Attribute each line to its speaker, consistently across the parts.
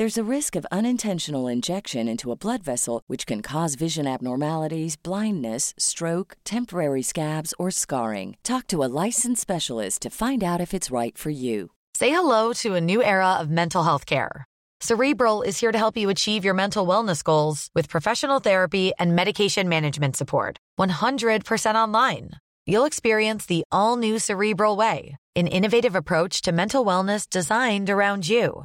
Speaker 1: There's a risk of unintentional injection into a blood vessel, which can cause vision abnormalities, blindness, stroke, temporary scabs, or scarring. Talk to a licensed specialist to find out if it's right for you.
Speaker 2: Say hello to a new era of mental health care. Cerebral is here to help you achieve your mental wellness goals with professional therapy and medication management support. 100% online. You'll experience the all new Cerebral Way, an innovative approach to mental wellness designed around you.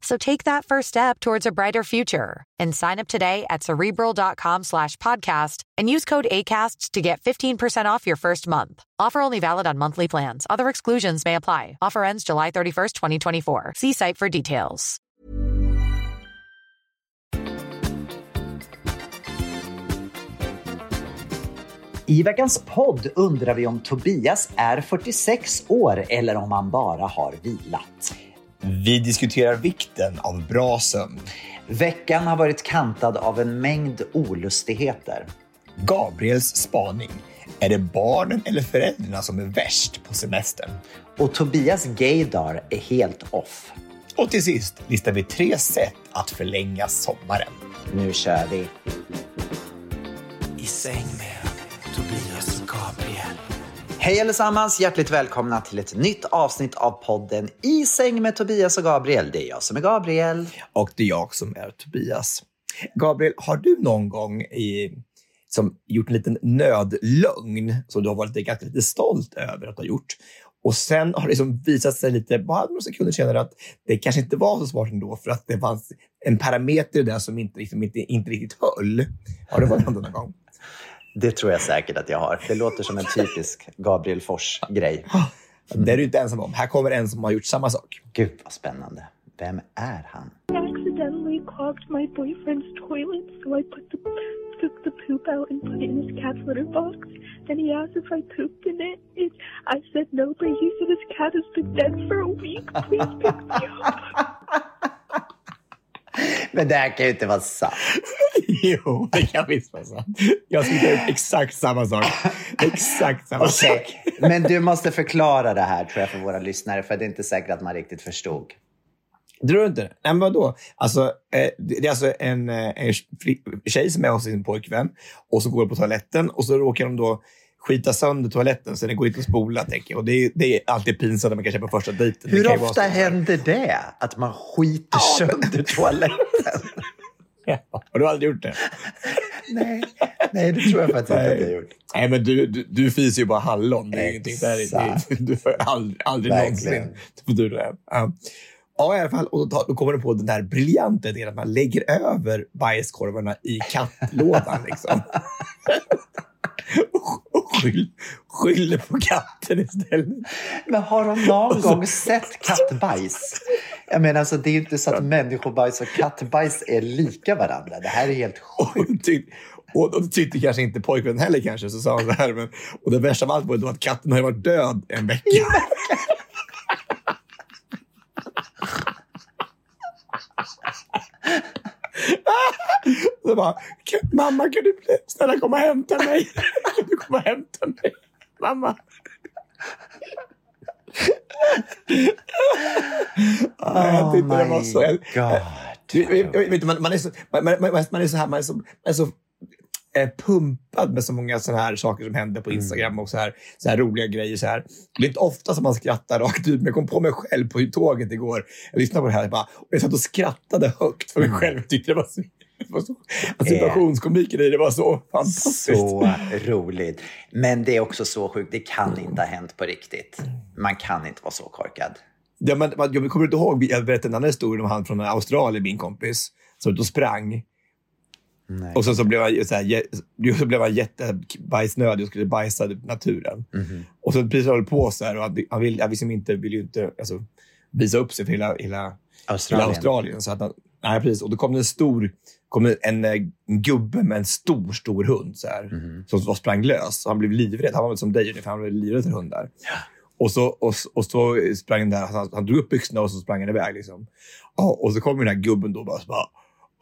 Speaker 2: So take that first step towards a brighter future and sign up today at cerebral.com slash podcast and use code ACasts to get 15% off your first month. Offer only valid on monthly plans. Other exclusions may apply. Offer ends July 31st, 2024. See site for details.
Speaker 3: I veckans podd undrar vi om Tobias är 46 år eller om han bara har vilat.
Speaker 4: Vi diskuterar vikten av bra sömn.
Speaker 3: Veckan har varit kantad av en mängd olustigheter.
Speaker 4: Gabriels spaning. Är det barnen eller föräldrarna som är värst på semestern?
Speaker 3: Och Tobias gaydar är helt off.
Speaker 4: Och till sist listar vi tre sätt att förlänga sommaren.
Speaker 3: Nu kör vi!
Speaker 5: I säng med.
Speaker 3: Hej allesammans! Hjärtligt välkomna till ett nytt avsnitt av podden I säng med Tobias och Gabriel. Det är jag som är Gabriel.
Speaker 4: Och det är jag som är Tobias. Gabriel, har du någon gång i, som gjort en liten nödlögn som du har varit ganska lite stolt över att ha gjort? Och sen har det liksom visat sig lite, bara några sekunder senare, att det kanske inte var så smart ändå för att det fanns en parameter där som inte, liksom, inte, inte riktigt höll. Har det varit någon gång?
Speaker 3: Det tror jag säkert att jag har. Det låter som en typisk Gabriel Fors-grej.
Speaker 4: Det är du inte ensam om. Här kommer en som har gjort samma sak.
Speaker 3: Gud vad spännande. Vem är han?
Speaker 6: I accidentally clogged my boyfriend's toilet, so I put the, took the poop out and put it in his cat's litter box. Then he asked if I pooped in it. it. I said no, but he said his cat has been dead for a week. Please pick me up.
Speaker 3: Men det här kan ju inte vara sant.
Speaker 4: Jo, det kan visst vara sant. Jag skulle upp exakt samma sak. Exakt samma
Speaker 3: Okej,
Speaker 4: sak.
Speaker 3: men du måste förklara det här tror jag för våra lyssnare, för det är inte säkert att man riktigt förstod.
Speaker 4: Tror du inte? Nej, men vadå? Alltså, eh, det är alltså en, eh, en tjej som är hos sin pojkvän och så går på toaletten och så råkar de då skita sönder toaletten så den går inte att spola. Tänker jag. Och det, är, det är alltid pinsamt när man kanske är på första dejten. Det
Speaker 3: Hur
Speaker 4: vara
Speaker 3: ofta händer det? Att man skiter sönder toaletten?
Speaker 4: Ja, Har du aldrig gjort det?
Speaker 3: nej, nej, det tror jag faktiskt inte att jag har gjort.
Speaker 4: Nej, men du, du, du fiser ju bara hallon. Det är ingenting där. Det, du får aldrig, aldrig någonsin du det. Ja. Ja, i alla fall. Och då, då kommer du på den där briljanta idén att man lägger över bajskorvarna i kattlådan. Liksom. skyll, skyller på katten istället.
Speaker 3: Men har de någon gång sett kattbajs? Jag menar, alltså, det är ju inte så att människobajs och kattbajs är lika varandra. Det här är helt sjukt.
Speaker 4: och, och det tyckte kanske inte pojkvännen heller kanske. Så sa han så här. Men, och det värsta av allt var då att katten har varit död en vecka. Så bara, "Kan- mamma kan du snälla komma och hämta mig? Kan du komma och hämta mig? Mamma. Ja, jag tyckte det var så. Jag,
Speaker 3: God.
Speaker 4: du, vet, man, man, är så, man, man man är så här, man är så, man är så eh, pumpad med så många såna här saker som händer på Instagram och så här, så här roliga grejer. Så här. Det är inte ofta som man skrattar rakt ut, men jag kom på mig själv på tåget igår. Jag lyssnade på det här och, bara, och jag satt och skrattade högt för mig själv. Jag tyckte det var så, det var så, att situationskomiken i det var så fantastiskt.
Speaker 3: Så roligt. Men det är också så sjukt. Det kan inte ha hänt på riktigt. Man kan inte vara så korkad.
Speaker 4: Ja, men, jag kommer inte ihåg, jag berättade en annan historia om han från Australien, min kompis, som och sprang.
Speaker 3: Nej.
Speaker 4: Och sen så blev han, så här, så blev han jättebajsnödig och skulle bajsa naturen.
Speaker 3: Mhm.
Speaker 4: Och så precis höll på så här och han, han, vill, han liksom inte, vill ju inte alltså, visa upp sig för hela, hela, hela
Speaker 3: Australien.
Speaker 4: Australien. Så att han, nej, precis. Och då kom det en stor kom det en, eh, en gubbe med en stor, stor hund så här,
Speaker 3: Mhm.
Speaker 4: som var sprang lös. Så han blev livrädd. Han var väl som dig ungefär. Han blev livrädd för hundar. Och så, och, och så sprang den där, han, han drog upp byxorna och så sprang han iväg. Liksom. Ja, och så kom den här gubben då och bara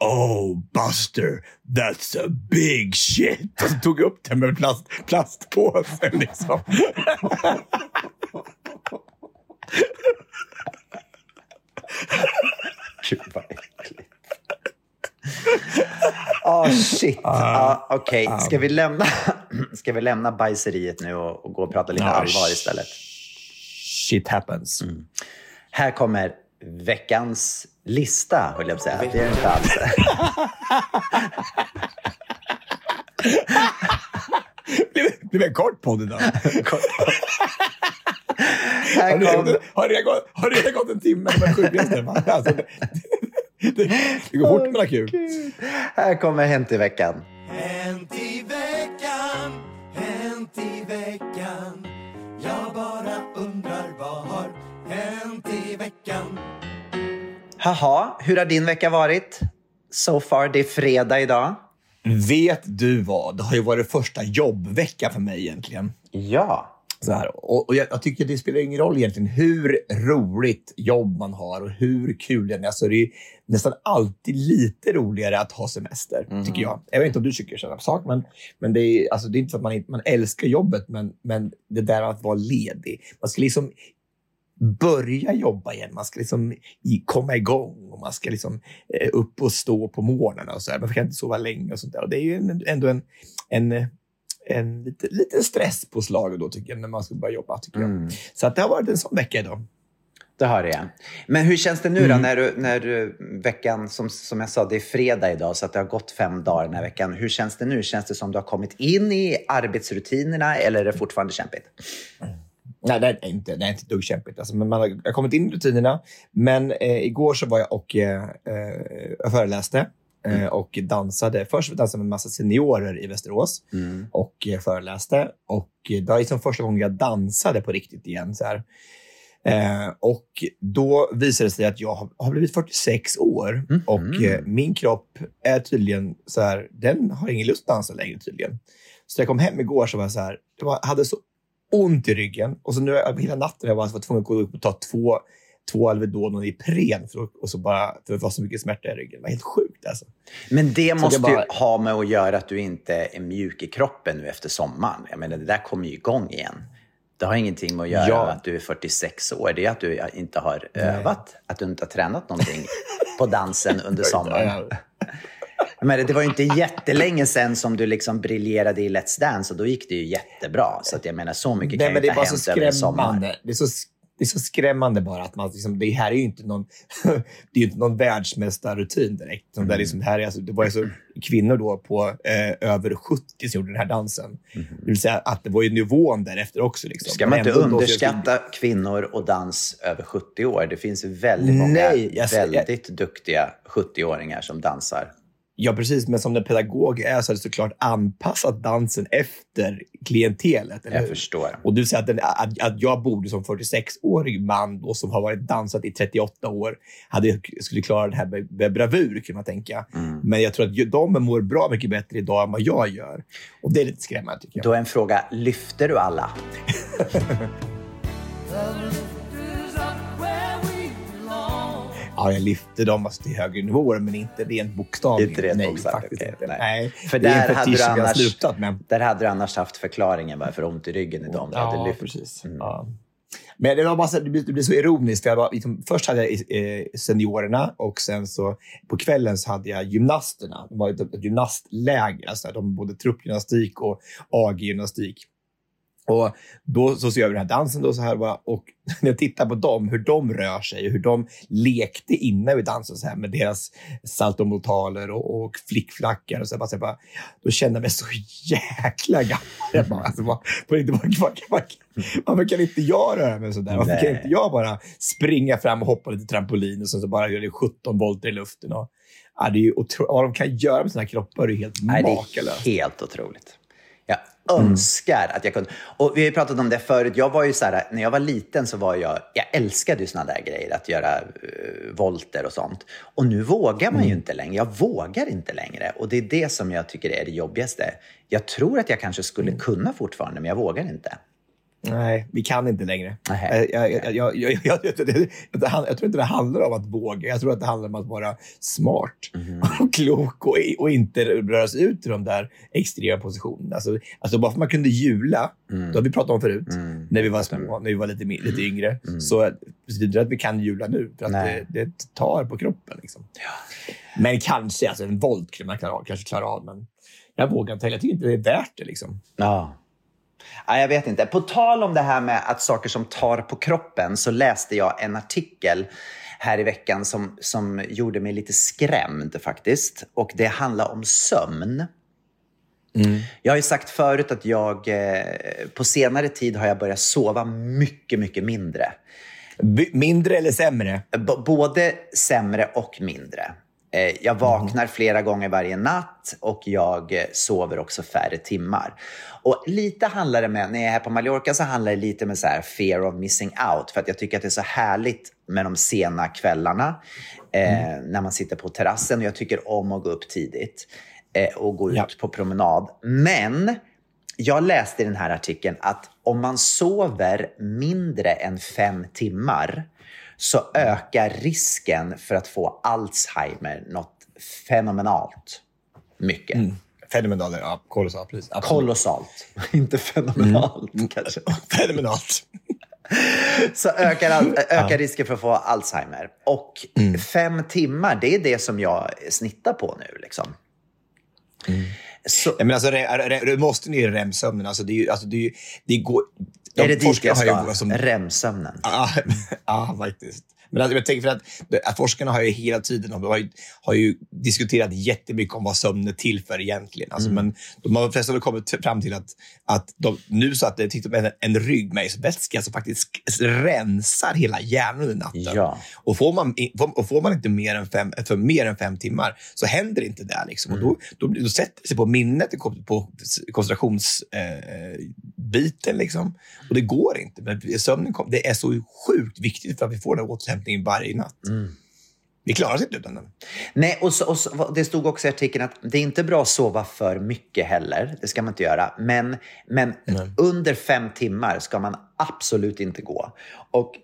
Speaker 4: Oh, Buster, that's a big shit. Och så tog jag upp den med plast, plastpåsen. Liksom.
Speaker 3: Gud vad äckligt. Åh shit. Ah, Okej, ska, vi lämna, ska vi lämna bajseriet nu och, och gå och prata lite
Speaker 4: Ja,
Speaker 3: allvar istället?
Speaker 4: Shit happens.
Speaker 3: Här kommer veckans lista, höll jag på att säga. Det är det inte alls.
Speaker 4: Blev, blev en kort podd idag.
Speaker 3: Här
Speaker 4: Har det,
Speaker 3: kom,
Speaker 4: har, det gått, har det gått en timme med? Alltså, det, det, det går fort men har kul.
Speaker 3: här kommer Hänt i veckan.
Speaker 5: Hänt i veckan,
Speaker 3: Haha, hur har din vecka varit? So far, det är fredag idag.
Speaker 4: Vet du vad? Det har ju varit första jobbvecka för mig egentligen.
Speaker 3: Ja.
Speaker 4: Så här. Och, och jag, jag tycker det spelar ingen roll egentligen hur roligt jobb man har och hur kul det är. Alltså, det är nästan alltid lite roligare att ha semester, tycker jag. Jag vet inte om du tycker samma sak, men, men det, är, alltså, det är inte så att man, man älskar jobbet, men, men det där att vara ledig. Man ska liksom börja jobba igen. Man ska liksom komma igång och man ska liksom eh, upp och stå på morgnarna och så här. Man kan inte sova länge och sånt där. Och det är ju ändå en, en, en lite, lite stress på slaget då, tycker jag, när man ska börja jobba. Tycker jag. Så att det har varit en sån vecka idag.
Speaker 3: Det har det. Men hur känns det nu
Speaker 4: Mm.
Speaker 3: då när, du, när du, veckan, som, som jag sa, det är fredag idag så att det har gått fem dagar den här veckan. Hur känns det nu? Känns det som du har kommit in i arbetsrutinerna eller är det fortfarande kämpigt?
Speaker 4: Nej, det är inte, det är inte ett dugg kämpigt. Alltså, men man har, jag har kommit in i rutinerna. Men eh, igår så var jag och eh, eh, jag föreläste eh, och dansade. Först dansade jag med en massa seniorer i Västerås och eh, föreläste. Och eh, det var liksom första gången jag dansade på riktigt igen. Så här. Eh, och då visade det sig att jag har, blivit 46 år och eh, min kropp är tydligen så här, den har ingen lust att dansa längre tydligen. Så när jag kom hem igår så var jag så här, jag hade så ont i ryggen. Och så nu jag hela natten har jag bara var tvungen att gå upp och ta två, två Alvedon och Ipren för, och så bara, för det var så mycket smärta i ryggen. Det var helt sjukt alltså.
Speaker 3: Men det
Speaker 4: det
Speaker 3: måste
Speaker 4: bara-
Speaker 3: ju ha med att göra att du inte är mjuk i kroppen nu efter sommaren. Jag menar, det där kommer ju igång igen. Det har ingenting med att göra
Speaker 4: Ja.
Speaker 3: med att du är 46 år. Det är att du inte har övat, att du inte har tränat någonting på dansen under sommaren. Jag menar, det var ju inte jättelänge sedan som du liksom briljerade i Let's Dance och då gick det ju jättebra. Så jag menar, så mycket
Speaker 4: Nej,
Speaker 3: kan
Speaker 4: men
Speaker 3: ju inte ha hänt över en sommar.
Speaker 4: skrämmande. Det är så, det är så skrämmande bara att man, liksom, det här är ju inte någon, det är inte någon världsmästarrutin direkt.
Speaker 3: Mm.
Speaker 4: där liksom, det, här är alltså, det var alltså kvinnor då på eh, över 70 som gjorde den här dansen. Det vill säga att det var ju nivån därefter också. Liksom.
Speaker 3: Mm. Ska man
Speaker 4: Men
Speaker 3: inte underskatta kvinnor och dans över 70 år? Det finns väldigt många
Speaker 4: Nej, jag-
Speaker 3: väldigt duktiga 70-åringar som dansar.
Speaker 4: Ja, precis. Men som den pedagog är så är det såklart anpassat dansen efter klientelet. Eller
Speaker 3: Jag förstår.
Speaker 4: Och du säger att, den, att, att jag borde som 46-årig man då, som har varit dansat i 38 år hade, skulle klara det här med, med bravur, kan man tänka.
Speaker 3: Mm.
Speaker 4: Men jag tror att de mår bra mycket bättre idag än vad jag gör. Och det är lite skrämmande, tycker jag.
Speaker 3: Då är en fråga, lyfter du alla?
Speaker 4: Ja, jag lyfter dem alltså till högre nivåer, men inte rent bokstavligen.
Speaker 3: Inte rent
Speaker 4: nej,
Speaker 3: bokstavligt,
Speaker 4: faktiskt
Speaker 3: okej,
Speaker 4: inte.
Speaker 3: nej. För
Speaker 4: det är
Speaker 3: där hade, du annars,
Speaker 4: slutat med.
Speaker 3: där hade du annars haft förklaringen varför ont i ryggen idag om du hade
Speaker 4: Ja,
Speaker 3: lyft.
Speaker 4: precis.
Speaker 3: Mm.
Speaker 4: Ja. Men det, var bara så, det, blir, det blir så ironiskt. För jag var, liksom, först hade jag eh, seniorerna och sen så på kvällen så hade jag gymnasterna. Det var ett gymnastläger. Alltså, de både truppgymnastik och AG-gymnastik. Och då så ser jag den här dansen då så här va, och när jag tittar på dem, hur de rör sig, hur de lekte innan vi dansade så här med deras saltomortaler och, och flickflackar och så, bara, så bara, då kände jag mig så jäkla gammal. bara, alltså, bara, på, varför, kan inte jag röra mig sådär? Varför kan inte jag bara springa fram och hoppa lite trampolin och sen så bara göra 17 volter i luften? Och, ja, det är ju otro, vad de kan göra med sina kroppar är helt makalöst.
Speaker 3: Det är helt otroligt. Jag önskar att jag kunde. Och vi har ju pratat om det förut. Jag var ju så här, när jag var liten så var jag, jag älskade ju sådana där grejer, att göra uh, volter och sånt. Och nu vågar man ju inte längre. Jag vågar inte längre. Och det är det som jag tycker är det jobbigaste. Jag tror att jag kanske skulle kunna fortfarande, men jag vågar inte.
Speaker 4: Nej, vi kan inte längre. Jag, jag, jag, jag, tror inte det handlar om att våga. Jag tror att det handlar om att vara smart mm. och klok och, och inte röra sig ut i de där extrema positionerna. Alltså, alltså bara för att man kunde jula, mm. det har vi pratat om förut, mm. när vi var små, när vi var lite, lite yngre, mm. så betyder det att vi kan jula nu. För att det, det, tar på kroppen. Liksom. Ja. Men kanske, alltså en volt skulle man klara av, kanske klara av, men jag vågar inte. Jag tycker inte det är värt det. Liksom.
Speaker 3: Ja. Ja, jag vet inte. På tal om det här med att saker som tar på kroppen så läste jag en artikel här i veckan som, som gjorde mig lite skrämd faktiskt. Och det handlar om sömn. Mm. Jag har ju sagt förut att jag eh, på senare tid har jag börjat sova mycket, mycket mindre.
Speaker 4: B mindre eller sämre?
Speaker 3: B både sämre och mindre. Eh, jag vaknar flera gånger varje natt och jag eh, sover också färre timmar. Och lite handlar det med, när jag är här på Mallorca så handlar det lite med så här fear of missing out. För att jag tycker att det är så härligt med de sena kvällarna eh, mm. när man sitter på terrassen. Och jag tycker om att gå upp tidigt eh, och gå ja. ut på promenad. Men jag läste i den här artikeln att om man sover mindre än fem timmar så ökar risken för att få Alzheimer något fenomenalt mycket. Mm.
Speaker 4: Fenomenalt, ja. Kolossalt. Precis.
Speaker 3: Kolossalt. Inte fenomenalt mm. kanske.
Speaker 4: Fenomenalt.
Speaker 3: så ökar, ökar ja. risken för att få Alzheimer. Och mm. fem timmar, det är det som jag snittar på nu. Liksom.
Speaker 4: Mm. Så, men alltså, du måste ner i REM-sömnen. Alltså, det, alltså, det, det går,
Speaker 3: de är det dit jag ska? Som... REM-sömnen?
Speaker 4: Ja, ah, faktiskt. Men alltså, jag tänker för att, att forskarna har ju hela tiden de har ju, har ju diskuterat jättemycket om vad sömn är till för egentligen. Alltså, mm. Men de har flesta kommit fram till att, att de, nu så att det är en, en ryggmärgsvätska som faktiskt rensar hela hjärnan under natten.
Speaker 3: Ja.
Speaker 4: Och, får man, och får man inte mer än fem, för mer än fem timmar så händer inte det. Liksom. Mm. Och då, då, då sätter det sig på minnet, på koncentrationsbiten. Eh, liksom. Och det går inte. Men sömnen det är så sjukt viktigt för att vi får den återhämtningen återhämtning varje natt. Mm. Vi klarar oss inte utan den.
Speaker 3: Nej, och, så, och så, det stod också i artikeln att det är inte bra att sova för mycket heller. Det ska man inte göra. Men, men under fem timmar ska man absolut inte gå. Och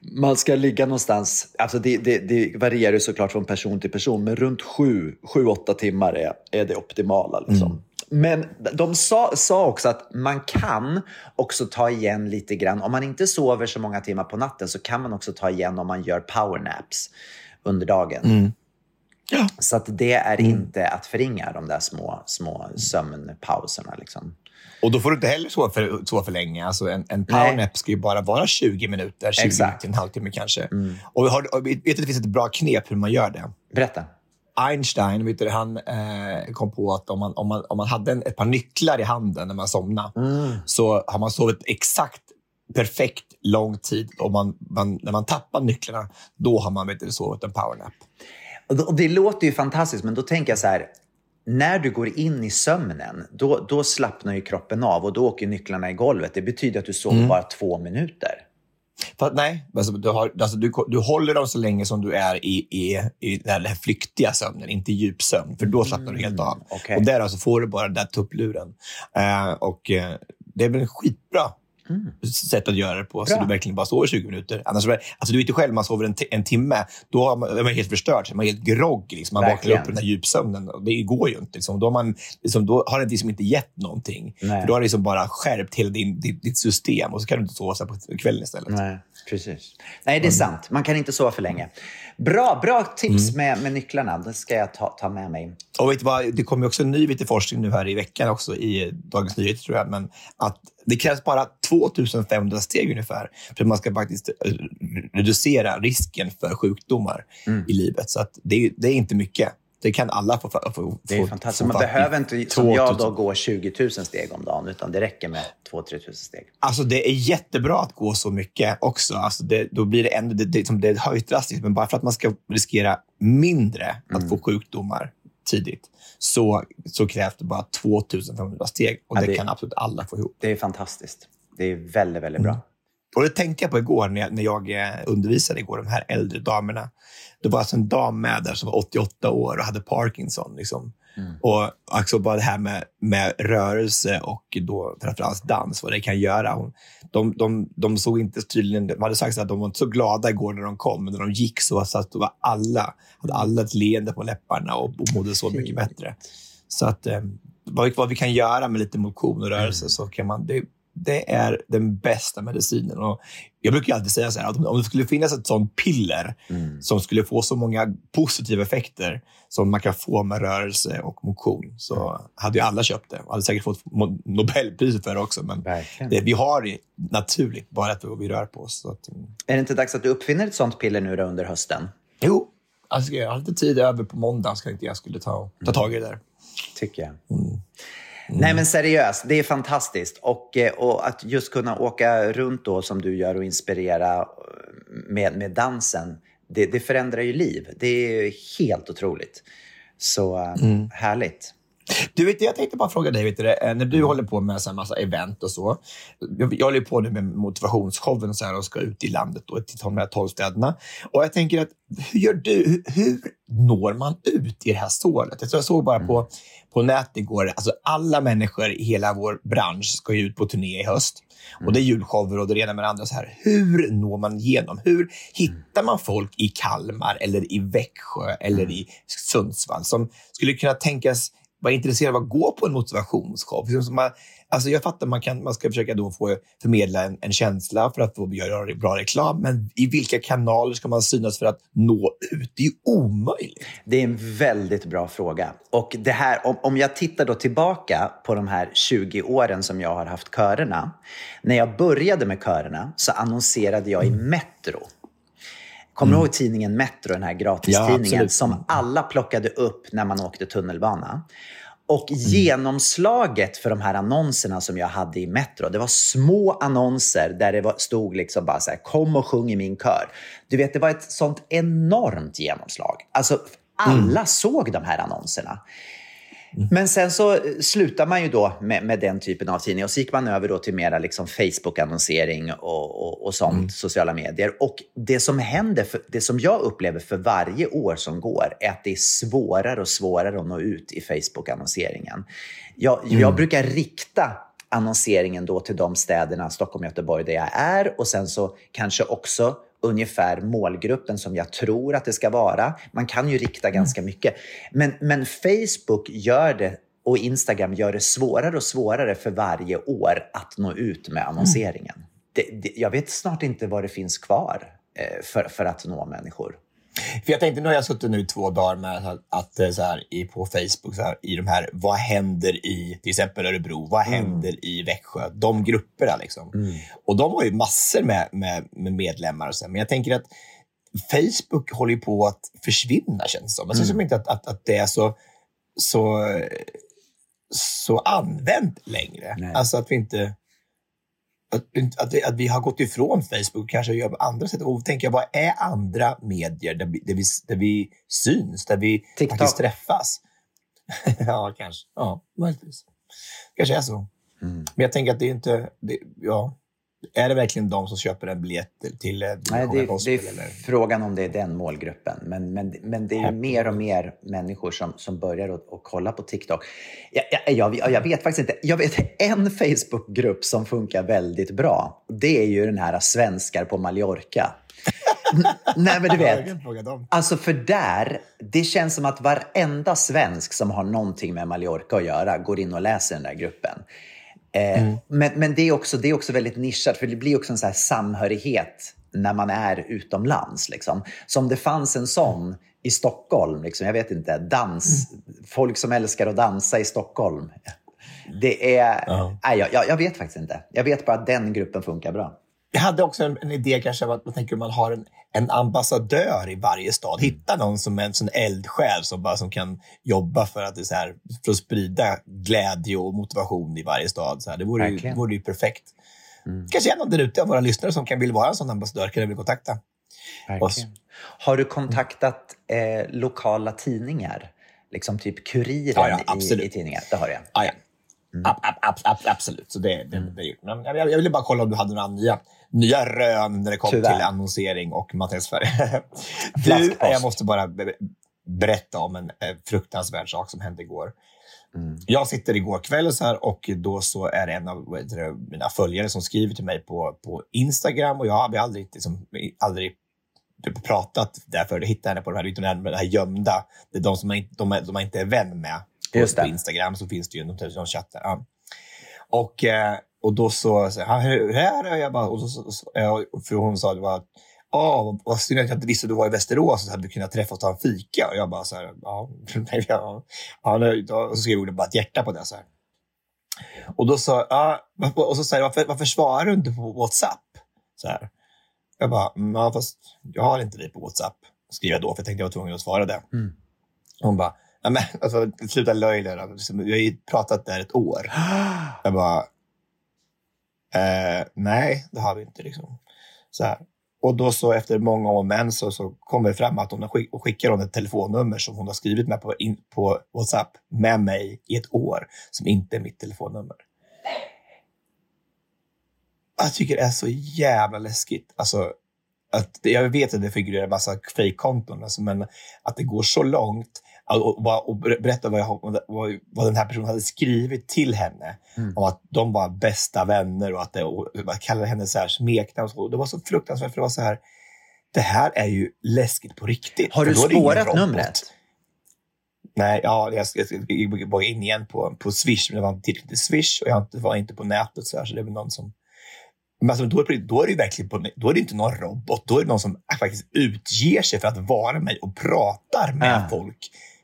Speaker 3: man ska ligga någonstans, alltså det, det, det varierar såklart från person till person, men runt sju, sju åtta timmar är, är det optimala. Liksom. Mm. Men de sa, sa också att man kan också ta igen lite grann. Om man inte sover så många timmar på natten så kan man också ta igen om man gör powernaps under dagen. Mm. Ja. Så att det är mm. inte att förringa de där små, små sömnpauserna. Liksom.
Speaker 4: Och då får du inte heller sova för, sova för länge. Alltså en, en powernap ska ju bara vara 20 minuter, 20 Exakt. minuter, en halvtimme kanske. Mm. Och, har, och vet att det finns ett bra knep hur man gör det.
Speaker 3: Berätta.
Speaker 4: Einstein vet du, han eh, kom på att om man, om man, om man hade en, ett par nycklar i handen när man somnade mm. så har man sovit exakt perfekt lång tid. Och man, man, när man tappar nycklarna, då har man vet du, sovit en powernap.
Speaker 3: Och, det låter ju fantastiskt, men då tänker jag så här. När du går in i sömnen, då, då slappnar ju kroppen av och då åker nycklarna i golvet. Det betyder att du sover mm. bara två minuter.
Speaker 4: För, nej, alltså, du, har, alltså, du, du håller dem så länge som du är i, i, i den här flyktiga sömnen, inte djupsömn, för då slappnar mm, du helt av.
Speaker 3: Okay.
Speaker 4: Och där alltså får du bara den där tuppluren. Uh, och uh, det är väl skitbra sätt att göra det på. Så
Speaker 3: Bra.
Speaker 4: du verkligen bara sover 20 minuter. Annars, alltså, du vet ju själv, man sover en, en timme, då har man, är man helt förstörd. Man är helt grogg. Liksom. Man vaknar
Speaker 3: Verkligen.
Speaker 4: upp i den här djupsömnen. Det går ju inte. Liksom. Då, har man, liksom, då har det liksom inte gett någonting.
Speaker 3: Nej.
Speaker 4: För då har det liksom bara skärpt hela din, ditt, ditt system och så kan du inte sova så på kvällen istället.
Speaker 3: Nej, precis. Nej, det är sant. Man kan inte sova för länge. Bra, bra tips med, med nycklarna. Det ska jag ta, ta med mig.
Speaker 4: Och vet vad, det kommer också en ny forskning nu här i veckan också i Dagens Nyheter tror jag. Men att det krävs bara 2500 steg ungefär för att man ska faktiskt eh, reducera risken för sjukdomar i livet. Så att det, är- det är inte mycket. Det kan alla få, få,
Speaker 3: Det är
Speaker 4: få-
Speaker 3: fantastiskt. Man behöver inte, som jag,
Speaker 4: 2000.
Speaker 3: då, gå 20 000 steg om dagen, utan det räcker med 2-3 000 steg.
Speaker 4: Alltså det är jättebra att gå så mycket också. Alltså det, då blir det ändå det, det, som det är höjt drastiskt. Men bara för att man ska riskera mindre att få sjukdomar tidigt så, så krävs det bara 2500 steg. Och
Speaker 3: Ja,
Speaker 4: det,
Speaker 3: det-
Speaker 4: kan absolut alla få ihop.
Speaker 3: Det är fantastiskt. Det är väldigt, väldigt bra.
Speaker 4: Och det tänkte jag på igår när jag, när jag eh, undervisade igår, de här äldre damerna. Det var alltså en dam med där som var 88 år och hade Parkinson. Liksom. Och också bara det här med, med rörelse och då framförallt dans, vad det kan göra. Hon, de, de, de såg inte tydligen, de hade sagt att de var inte så glada igår när de kom, men när de gick så, så att det var alla, hade alla ett leende på läpparna och, och mådde så mycket bättre. Så att eh, vad, vi, vad vi kan göra med lite motion och rörelse så kan man, det, det är den bästa medicinen. Och jag brukar alltid säga så här, att om, det skulle finnas ett sånt piller som skulle få så många positiva effekter som man kan få med rörelse och motion så hade ju alla köpt det. Och hade säkert fått Nobelpriset för det också. Men
Speaker 3: Verkligen.
Speaker 4: det, vi har det naturligt, bara att vi rör på oss. Att, mm.
Speaker 3: Är det inte dags att du uppfinner ett sånt piller nu under hösten?
Speaker 4: Jo, alltså, jag har lite tid över på måndag så tänkte jag skulle ta, ta tag i det där.
Speaker 3: Tycker jag. Nej, men seriöst, det är fantastiskt. Och, eh, och att just kunna åka runt då som du gör och inspirera eh, med, med dansen, det, det förändrar ju liv. Det är helt otroligt. Så eh, härligt.
Speaker 4: Du, vet, jag tänkte bara fråga dig, vet du, eh, när du håller på med så här massa event och så. Jag, jag håller på nu med motivationsshowen och, så här, och ska ut i landet och till de här tolv städerna. Och jag tänker att, hur gör du? Hur, hur når man ut i det här stålet? Jag, tror jag såg bara på, på nätet igår, alltså alla människor i hela vår bransch ska ju ut på turné i höst. Och det är julshower och det ena med det andra. Så här. Hur når man igenom? Hur hittar man folk i Kalmar eller i Växjö eller i Sundsvall som skulle kunna tänkas vara intresserad av att gå på en motivationsshow? Alltså jag fattar man kan man ska försöka då få förmedla en, en känsla för att få göra bra reklam, men i vilka kanaler ska man synas för att nå ut? Det är ju omöjligt.
Speaker 3: Det är en väldigt bra fråga. Och det här, om, om jag tittar då tillbaka på de här 20 åren som jag har haft körerna. När jag började med körerna så annonserade jag i Metro. Kommer du ihåg tidningen Metro, den här
Speaker 4: Ja,
Speaker 3: gratistidningen
Speaker 4: absolut.
Speaker 3: som alla plockade upp när man åkte tunnelbana? Och
Speaker 4: Mm.
Speaker 3: genomslaget för de här annonserna som jag hade i Metro, det var små annonser där det var, stod liksom bara så här, kom och sjung i min kör. Du vet, det var ett sånt enormt genomslag. Alltså, alla såg de här annonserna. Men sen så eh, slutar man ju då med, med den typen av tidning och så gick man över då till mera liksom Facebook-annonsering och, och, och sånt, sociala medier. Och det som händer, för, det som jag upplever för varje år som går, är att det är svårare och svårare att nå ut i Facebook-annonseringen. Jag, jag brukar rikta annonseringen då till de städerna, Stockholm, Göteborg, där jag är och sen så kanske också ungefär målgruppen som jag tror att det ska vara. Man kan ju rikta ganska mycket. Men, men Facebook gör det och Instagram gör det svårare och svårare för varje år att nå ut med annonseringen. Det, det, jag vet snart inte vad det finns kvar eh, för, för att nå människor.
Speaker 4: För jag tänkte, nu har jag suttit nu två dagar med att, att eh, så här, i, på Facebook, så här, i de här, vad händer i till exempel Örebro, vad händer i Växjö, de grupperna. Liksom. Och de har ju massor med, med, med medlemmar. Och så, men jag tänker att Facebook håller ju på att försvinna, känns det som. Jag känns som inte att, att, att det är så, så, så använt längre.
Speaker 3: Nej.
Speaker 4: Alltså att vi inte... Att, att, vi, att vi har gått ifrån Facebook och kanske gör på andra sätt. Och tänker jag, vad är andra medier där vi, där vi, där vi syns, där vi
Speaker 3: TikTok.
Speaker 4: faktiskt träffas? ja, kanske. Ja, möjligtvis. kanske är så. Men jag tänker att det är inte... Det, ja. Är det verkligen de som köper en biljett till
Speaker 3: Nej, det, det är
Speaker 4: eller?
Speaker 3: frågan om det är den målgruppen. Men, men, men det är mer och mer människor som, som börjar att, att kolla på TikTok. Jag, jag, jag, jag vet faktiskt inte. Jag vet en Facebookgrupp som funkar väldigt bra. Det är ju den här Svenskar på Mallorca. Nej, men du vet. Alltså för där, det känns som att varenda svensk som har någonting med Mallorca att göra går in och läser den där gruppen. Eh, Men, men det, är också, det är också väldigt nischat, för det blir också en så här samhörighet när man är utomlands. Liksom. Så om det fanns en sån i Stockholm, liksom, jag vet inte, dans, folk som älskar att dansa i Stockholm. Det är...
Speaker 4: Ja.
Speaker 3: Nej, jag, jag, vet faktiskt inte. Jag vet bara att den gruppen funkar bra.
Speaker 4: Jag hade också en, en idé kanske av att man tänker om man har en, en ambassadör i varje stad. Hitta någon som är en sån eldsjäl som, bara, som kan jobba för att, det så här, för att sprida glädje och motivation i varje stad. Så här. Det vore ju, vore ju perfekt. Kanske är någon där ute av våra lyssnare som kan vill vara en sån ambassadör. Kan väl kontakta?
Speaker 3: Verkligen. Har du kontaktat eh, lokala tidningar? Liksom typ Kuriren
Speaker 4: Ja, ja,
Speaker 3: i, i tidningar? Det har du ja.
Speaker 4: Ja. Ab, ab, ab, ab, absolut, så det, det, det är gjort. Men jag, jag ville bara kolla om du hade några nya, nya rön när det kom
Speaker 3: Tyvärr.
Speaker 4: till annonsering och marknadsföring. du, jag måste bara be- berätta om en eh, fruktansvärd sak som hände igår.
Speaker 3: Mm.
Speaker 4: Jag sitter igår kväll så här och då så är det en av det, mina följare som skriver till mig på, på Instagram och jag har aldrig, liksom, aldrig pratat därför hittade henne på de här, utan det här gömda. Det är de som man, de, de man inte är vän med.
Speaker 3: Just
Speaker 4: på Instagram så finns det ju någon, chatt där. Ja. Och, eh, och då så, så här, hur är det? Jag bara, och så, ja, för hon sa det var Åh, vad synd att jag inte visste att du var i Västerås så hade vi kunnat träffas och ta en fika. Och jag bara så här, ja, ja, ja och så skrev hon bara ett hjärta på det. Så här. Och då sa ja, och så säger varför, varför svarar du inte på WhatsApp? Så här. Jag bara, "Mm, ja, fast jag har inte dig på WhatsApp. Skriver jag då, för jag tänkte jag var tvungen att svara det.
Speaker 3: Mm.
Speaker 4: Hon bara, ja, men, alltså, sluta löjla. då. Liksom, Vi har ju pratat där ett år. Jag bara, eh, nej, det har vi inte. Liksom. Så här. Och då så efter många om men så, så kommer det fram att hon skick, skickar hon ett telefonnummer som hon har skrivit med på, in, på WhatsApp med mig i ett år som inte är mitt telefonnummer. Jag tycker det är så jävla läskigt. Alltså, att jag vet att det figurerar en massa fejkkonton, alltså, men att det går så långt och, och, och berätta vad, jag, vad, den här personen hade skrivit till henne
Speaker 3: Mm.
Speaker 4: om att de var bästa vänner och att det, och, jag kallade henne så här smeknamn. och. Det var så fruktansvärt, för det var så här, det här är ju läskigt på riktigt.
Speaker 3: Har du spårat numret?
Speaker 4: Nej, ja, jag jag gå in igen på, på Swish, men det var inte tillräckligt till Swish och jag var inte på nätet. Så, här, så det är väl någon som... Men alltså, då, är det, då är det verkligen på, då är det inte någon robot. Då är det någon som faktiskt utger sig för att vara mig och pratar med
Speaker 3: Ah.
Speaker 4: folk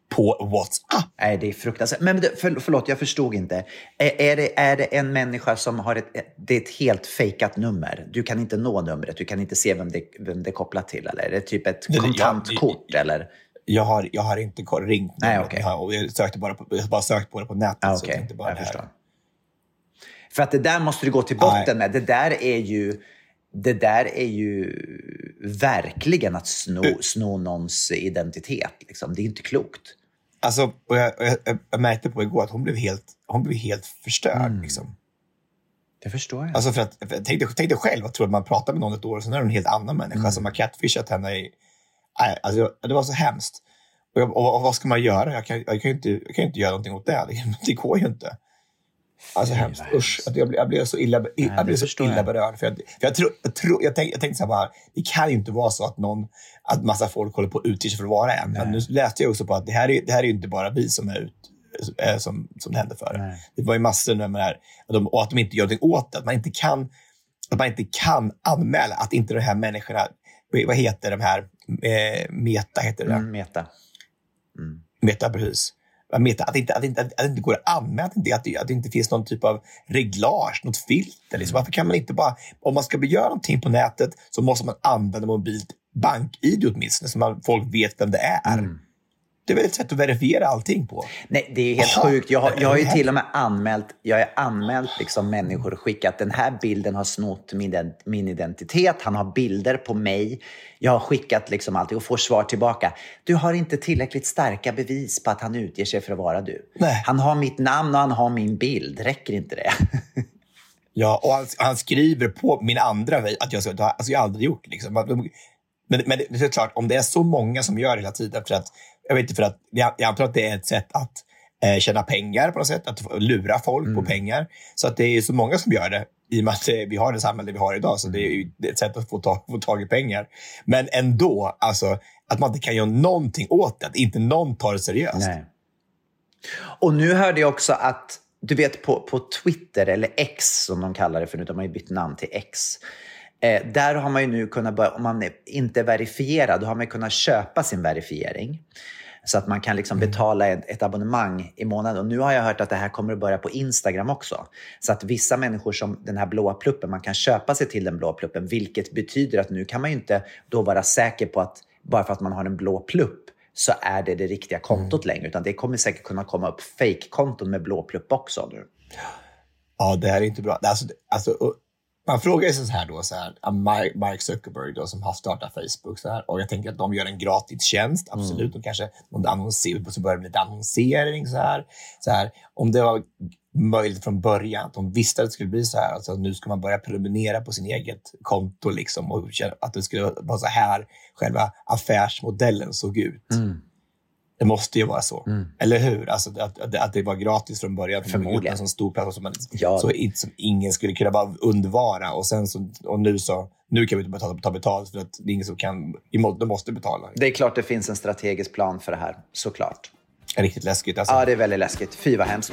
Speaker 4: på WhatsApp.
Speaker 3: Nej, det är fruktansvärt. Men för, förlåt, jag förstod inte. Är, är, det, är det en människa som har ett, det är ett helt fejkat nummer? Du kan inte nå numret, du kan inte se vem det, vem det är kopplat till? Eller är det typ ett
Speaker 4: Det-
Speaker 3: kontantkort? eller?
Speaker 4: Jag har, jag har inte ringt
Speaker 3: Nej, okej.
Speaker 4: Jag, jag, sökte bara på, jag bara sökt på det på nätet.
Speaker 3: Ah,
Speaker 4: så inte bara
Speaker 3: jag förstår. För att det där måste du gå till botten
Speaker 4: Nej.
Speaker 3: med. Det där är ju, det där är ju verkligen att sno, sno någons identitet. Liksom. Det är inte klokt.
Speaker 4: Alltså, och jag, jag, jag märkte på igår att hon blev helt, hon blev helt förstörd.
Speaker 3: Mm.
Speaker 4: Liksom.
Speaker 3: Det förstår jag.
Speaker 4: Alltså för att, för, tänk, dig, tänk dig själv att tro att man pratar med någon ett år och sen är det en helt annan människa
Speaker 3: Mm.
Speaker 4: som har catfishat henne. I, alltså, det var så hemskt. Och, jag, och, och vad ska man göra? Jag kan, jag kan, ju inte, jag kan ju inte göra någonting åt det. Det, det går ju inte. Alltså hemskt. Usch, jag, blev, jag blev så illa,
Speaker 3: det
Speaker 4: jag blev så illa
Speaker 3: jag.
Speaker 4: berörd. För jag, för jag, tror, jag, tror, jag, tänkte, jag tänkte så här det kan ju inte vara så att någon, att massa folk håller på att utge sig för att vara en. Men nu läste jag också på att det här är, det här är inte bara vi som är ut, som, som det händer för.
Speaker 3: Nej.
Speaker 4: Det var ju massor med det här, att de, och att de inte gör någonting åt det. Att man inte kan, att man inte kan anmäla att inte de här människorna, vad heter de här, eh, Meta heter det,
Speaker 3: Mm, meta.
Speaker 4: Meta precis. Meta, att, inte, att, inte, att det inte går att anmäla, att det, inte- att, att det inte finns någon typ av reglage, något filter. Liksom. Varför kan man inte bara, om man ska göra någonting på nätet så måste man använda mobilt bank-id åtminstone så man, folk vet vem det är.
Speaker 3: Mm.
Speaker 4: Det är väl ett sätt att verifiera allting på.
Speaker 3: Nej, det är helt
Speaker 4: Jaha.
Speaker 3: sjukt. Jag har, jag har ju till och med anmält, jag har anmält liksom människor och skickat den här bilden har snott min, min identitet. Han har bilder på mig. Jag har skickat liksom allt och får svar tillbaka. Du har inte tillräckligt starka bevis på att han utger sig för att vara du.
Speaker 4: Nej.
Speaker 3: Han har mitt namn och han har min bild. Räcker inte det?
Speaker 4: Ja, och han, han skriver på min andra att jag alltså jag har aldrig gjort liksom. Men, men det är klart, om det är så många som gör det hela tiden, för att, jag vet inte, för att, jag, jag antar att det är ett sätt att eh, tjäna pengar på något sätt, att lura folk
Speaker 3: Mm.
Speaker 4: på pengar. Så att det är så många som gör det i och med att vi har det samhälle vi har idag. Så det är ett sätt att få, ta, få tag i pengar. Men ändå, alltså, att man inte kan göra någonting åt det, att inte någon tar det seriöst.
Speaker 3: Nej. Och nu hörde jag också att, du vet på, på Twitter, eller X som de kallar det för nu, de har ju bytt namn till X. Eh, där har man ju nu kunnat börja, om man är inte är verifierad, då har man kunnat köpa sin verifiering. Så att man kan liksom betala ett, ett abonnemang i månaden. Och nu har jag hört att det här kommer att börja på Instagram också. Så att vissa människor som den här blåa pluppen, man kan köpa sig till den blåa pluppen. Vilket betyder att nu kan man ju inte då vara säker på att bara för att man har en blå plupp så är det det riktiga kontot längre. Utan det kommer säkert kunna komma upp fake-konton med blå plupp också nu.
Speaker 4: Ja, det här är inte bra. Alltså, alltså, man frågar sig så här då, så här, Mark Zuckerberg då, som har startat Facebook. Så här, och jag tänker att de gör en gratis tjänst, absolut. De kanske de annonserar, så börjar med lite annonsering. Så här, så här, om det var möjligt från början, att de visste att det skulle bli så här, alltså, nu ska man börja prenumerera på sin eget konto liksom, och att det skulle vara så här själva affärsmodellen såg ut. Det måste ju vara så. Eller hur? Alltså, att, att, det var gratis från början. För
Speaker 3: Förmodligen.
Speaker 4: En sån stor plats som, man,
Speaker 3: Ja.
Speaker 4: så, inte- som ingen skulle kunna bara undvara. Och, sen så, och nu så nu kan vi inte betala, ta betalt för att det är ingen som kan. De måste betala.
Speaker 3: Det är klart det finns en strategisk plan för det här, såklart.
Speaker 4: Riktigt läskigt. Alltså.
Speaker 3: Ja, det är väldigt läskigt. Fy vad hemskt.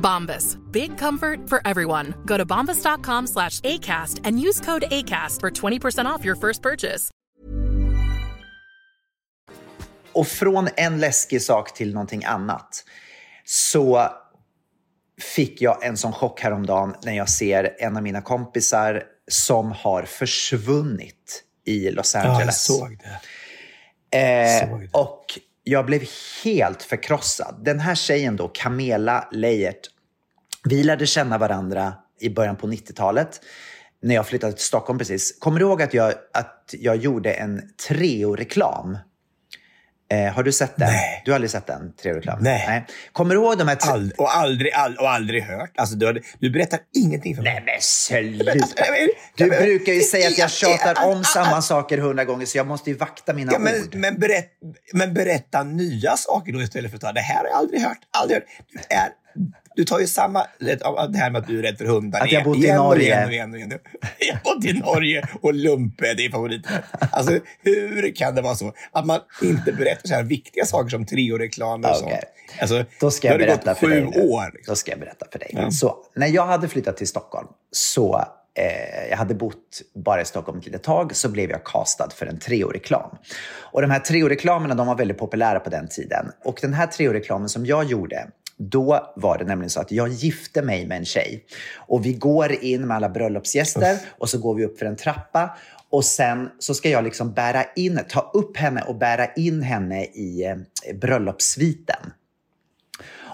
Speaker 7: Bombas. Big comfort for everyone. Go to bombas.com slash ACAST and use code ACAST for 20% off your first purchase.
Speaker 3: Och från en läskig sak till någonting annat så fick jag en sån chock häromdagen när jag ser en av mina kompisar som har försvunnit i Los
Speaker 4: Ja, jag
Speaker 3: Angeles.
Speaker 4: såg det.
Speaker 3: Eh,
Speaker 4: Såg det.
Speaker 3: och jag blev helt förkrossad. Den här tjejen då, Camela Leijert, vi lärde känna varandra i början på 90-talet när jag flyttade till Stockholm precis. Kommer du ihåg att jag, att jag gjorde en Treo-reklam? Eh, har du sett den?
Speaker 4: Nej.
Speaker 3: Du har aldrig sett den Treo-reklam?
Speaker 4: Nej.
Speaker 3: Kommer du ihåg de här...
Speaker 4: Ald- och, aldrig, all, och aldrig hört. Alltså, du, hade- du berättar ingenting för mig.
Speaker 3: Nej men sluta! Du brukar ju säga att jag tjatar om samma saker hundra gånger så jag måste ju vakta mina
Speaker 4: Ja, men,
Speaker 3: ord.
Speaker 4: men, berätt, men berätta nya saker då istället för att ta det här har jag aldrig hört. Aldrig hört. Du är, du tar ju samma, det här med att du är rädd för hundar.
Speaker 3: Att jag bott i Norge.
Speaker 4: igen och igen och igen. Jag har bott i Norge och lumpe, det är favoriten. Alltså, hur kan det vara så att man inte berättar så här viktiga saker som Treo-reklamer och sånt? Alltså,
Speaker 3: Då ska jag berätta för dig. nu.
Speaker 4: år. liksom.
Speaker 3: Då ska jag berätta för dig.
Speaker 4: Ja.
Speaker 3: Så, när jag hade flyttat till Stockholm, så eh, jag hade bott bara i Stockholm ett litet tag, så blev jag castad för en Treo-reklam. Och de här Treo-reklamerna de var väldigt populära på den tiden. Och den här Treo-reklamen som jag gjorde, då var det nämligen så att jag gifte mig med en tjej. Och vi går in med alla bröllopsgäster och så går vi upp för en trappa. Och sen så ska jag liksom bära in, ta upp henne och bära in henne i eh, bröllopssviten.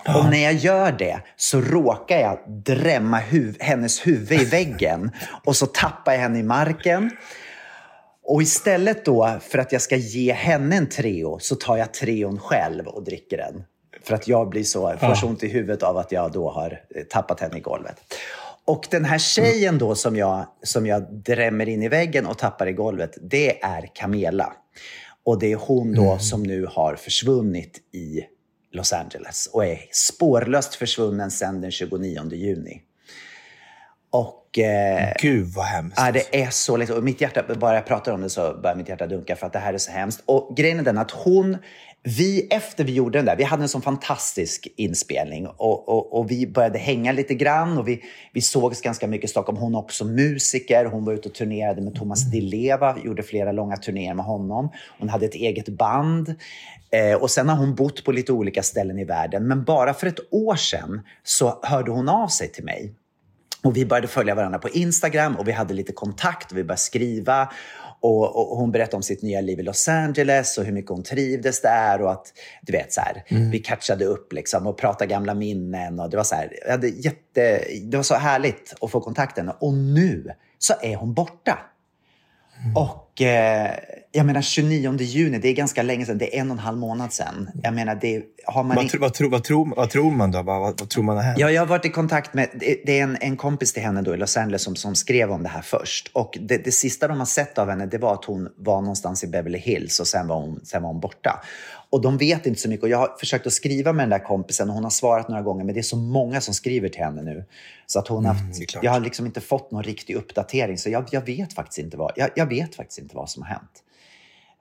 Speaker 3: Och när jag gör det så råkar jag drämma huv- hennes huvud i väggen och så tappar jag henne i marken. Och istället då för att jag ska ge henne en Treo så tar jag Treon själv och dricker den. För att jag blir så, får så ont i huvudet av att jag då har eh, tappat henne i golvet. Och den här tjejen då som jag, som jag drämmer in i väggen och tappar i golvet, det är Camela. Och det är hon då som nu har försvunnit i Los Angeles och är spårlöst försvunnen sedan den 29 juni. Och... Eh,
Speaker 4: Gud vad hemskt.
Speaker 3: Ja, det är så lätt. Och mitt hjärta, bara jag pratar om det så börjar mitt hjärta dunka för att det här är så hemskt. Och grejen är den att hon, vi efter vi gjorde den där, vi hade en sån fantastisk inspelning och, och, och vi började hänga lite grann och vi, vi sågs ganska mycket i Stockholm. Hon är också musiker, hon var ute och turnerade med Thomas Di Leva, gjorde flera långa turnéer med honom. Hon hade ett eget band. Eh, och sen har hon bott på lite olika ställen i världen. Men bara för ett år sedan så hörde hon av sig till mig. Och vi började följa varandra på Instagram och vi hade lite kontakt och vi började skriva. Och, och hon berättade om sitt nya liv i Los Angeles och hur mycket hon trivdes där och att du vet så här, vi catchade upp liksom och pratade gamla minnen och det var så här, jag hade jätte, det var så härligt att få kontakten och nu så är hon borta. Och eh, jag menar 29 juni, det är ganska länge sedan, det är en och en halv månad sedan. Jag menar, det har man
Speaker 4: Vad, tro, vad, tro, vad, tror, vad tror man då? Vad, vad, vad tror man har hänt?
Speaker 3: Ja, jag har varit i kontakt med, det det är en, en kompis till henne då i Los Angeles som, som skrev om det här först. Och det, det sista de har sett av henne, det var att hon var någonstans i Beverly Hills och sen var hon, sen var hon borta. Och de vet inte så mycket. Och jag har försökt att skriva med den där kompisen och hon har svarat några gånger, men det är så många som skriver till henne nu. Så att hon har haft, jag har liksom inte fått någon riktig uppdatering, så jag, jag vet faktiskt inte vad, jag, jag vet faktiskt inte vad som har hänt.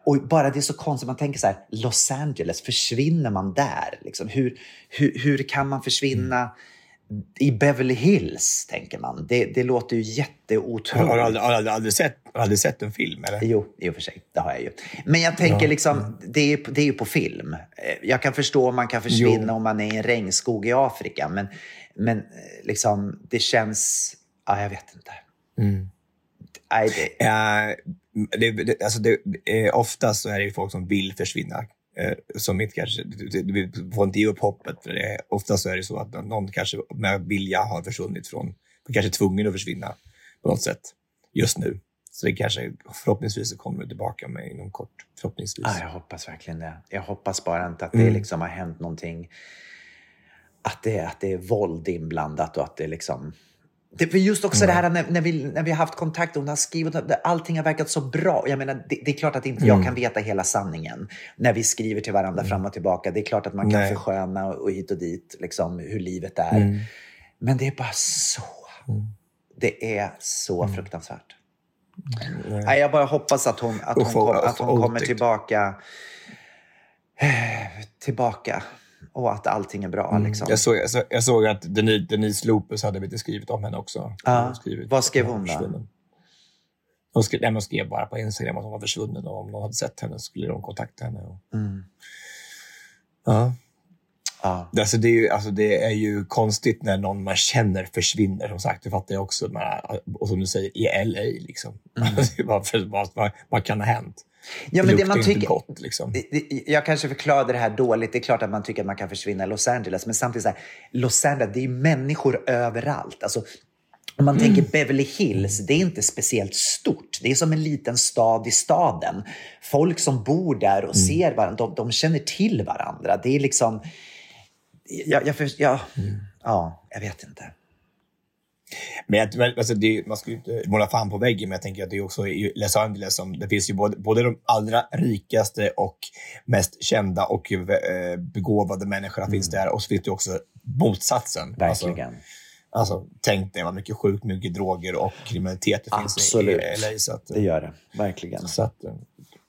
Speaker 3: Och bara det är så konstigt, man tänker så här, Los Angeles, försvinner man där? Liksom, hur, hur, hur kan man försvinna i Beverly Hills, tänker man. Det, det låter ju jätteotroligt.
Speaker 4: har, du aldrig, aldrig, aldrig, sett, aldrig sett en film? Eller?
Speaker 3: Jo, i och för sig. Det har jag ju. Men jag tänker liksom, det är, det är ju på film. Eh, Jag kan förstå om man kan försvinna
Speaker 4: Jo.
Speaker 3: om man är i en regnskog i Afrika, men, men eh, liksom, det känns... Ja, jag vet inte. Nej, det,
Speaker 4: Eh, det, det, alltså det, oftast så är det ju folk som vill försvinna. Eh, som inte kanske, du, du, du får inte ge upp hoppet. För det, oftast så är det så att någon kanske med vilja har försvunnit från, kanske är tvungen att försvinna på något sätt just nu. Så det kanske förhoppningsvis så kommer det tillbaka med inom kort. Förhoppningsvis.
Speaker 3: Ja, jag hoppas verkligen det. Jag hoppas bara inte att det
Speaker 4: Mm.
Speaker 3: liksom har hänt någonting. Att det, att det är våld inblandat och att det liksom... Det, för just också det här när, när, vi, när vi har haft kontakt och hon har skrivit, allting har verkat så bra. Jag menar, det, det är klart att inte
Speaker 4: Mm.
Speaker 3: jag kan veta hela sanningen när vi skriver till varandra fram och tillbaka. Det är klart att man kan
Speaker 4: Nej.
Speaker 3: försköna och, och hit och dit liksom, hur livet är.
Speaker 4: Mm.
Speaker 3: Men det är bara så... Det är så
Speaker 4: Mm.
Speaker 3: fruktansvärt. Nej, jag bara hoppas att hon, att hon, kom, att hon kommer tillbaka. eh, Tillbaka. Och att allting är bra. Liksom.
Speaker 4: Mm. Jag, såg, jag, såg, jag såg att Denise, Denise Lopez hade lite skrivit om henne också. Har skrivit
Speaker 3: Vad skrev hon då?
Speaker 4: Hon skrev, nej, hon skrev bara på Instagram att hon var försvunnen och om någon hade sett henne skulle de kontakta henne. Och,
Speaker 3: Mm.
Speaker 4: ja.
Speaker 3: Ja.
Speaker 4: Alltså det, är ju, alltså det är ju konstigt när någon man känner försvinner, som sagt. Det fattar jag också. Men, och som du säger, i LA. Liksom. Alltså, Varför, vad, vad, vad kan ha hänt?
Speaker 3: Mm. Ja, men det man tycker,
Speaker 4: gott. Liksom.
Speaker 3: Jag kanske förklarade det här dåligt. Det är klart att man tycker att man kan försvinna i Los Angeles. Men samtidigt, så här, Los Angeles, det är människor överallt. Alltså, om man tänker Beverly Hills, det är inte speciellt stort. Det är som en liten stad i staden. Folk som bor där och ser varandra, de, de känner till varandra. Det är liksom... Jag, jag, för, ja, ja, jag vet inte.
Speaker 4: Men jag, alltså det, man ska ju inte måla fan på väggen, men jag tänker att det är också i Los Angeles som det finns ju både, både de allra rikaste och mest kända och eh, begåvade människorna finns där och så finns det också motsatsen.
Speaker 3: Verkligen.
Speaker 4: Alltså, alltså, tänk dig vad mycket sjukt mycket droger och kriminalitet det finns
Speaker 3: Absolut.
Speaker 4: i LA. Så att,
Speaker 3: Det gör det. Verkligen.
Speaker 4: så att, eh,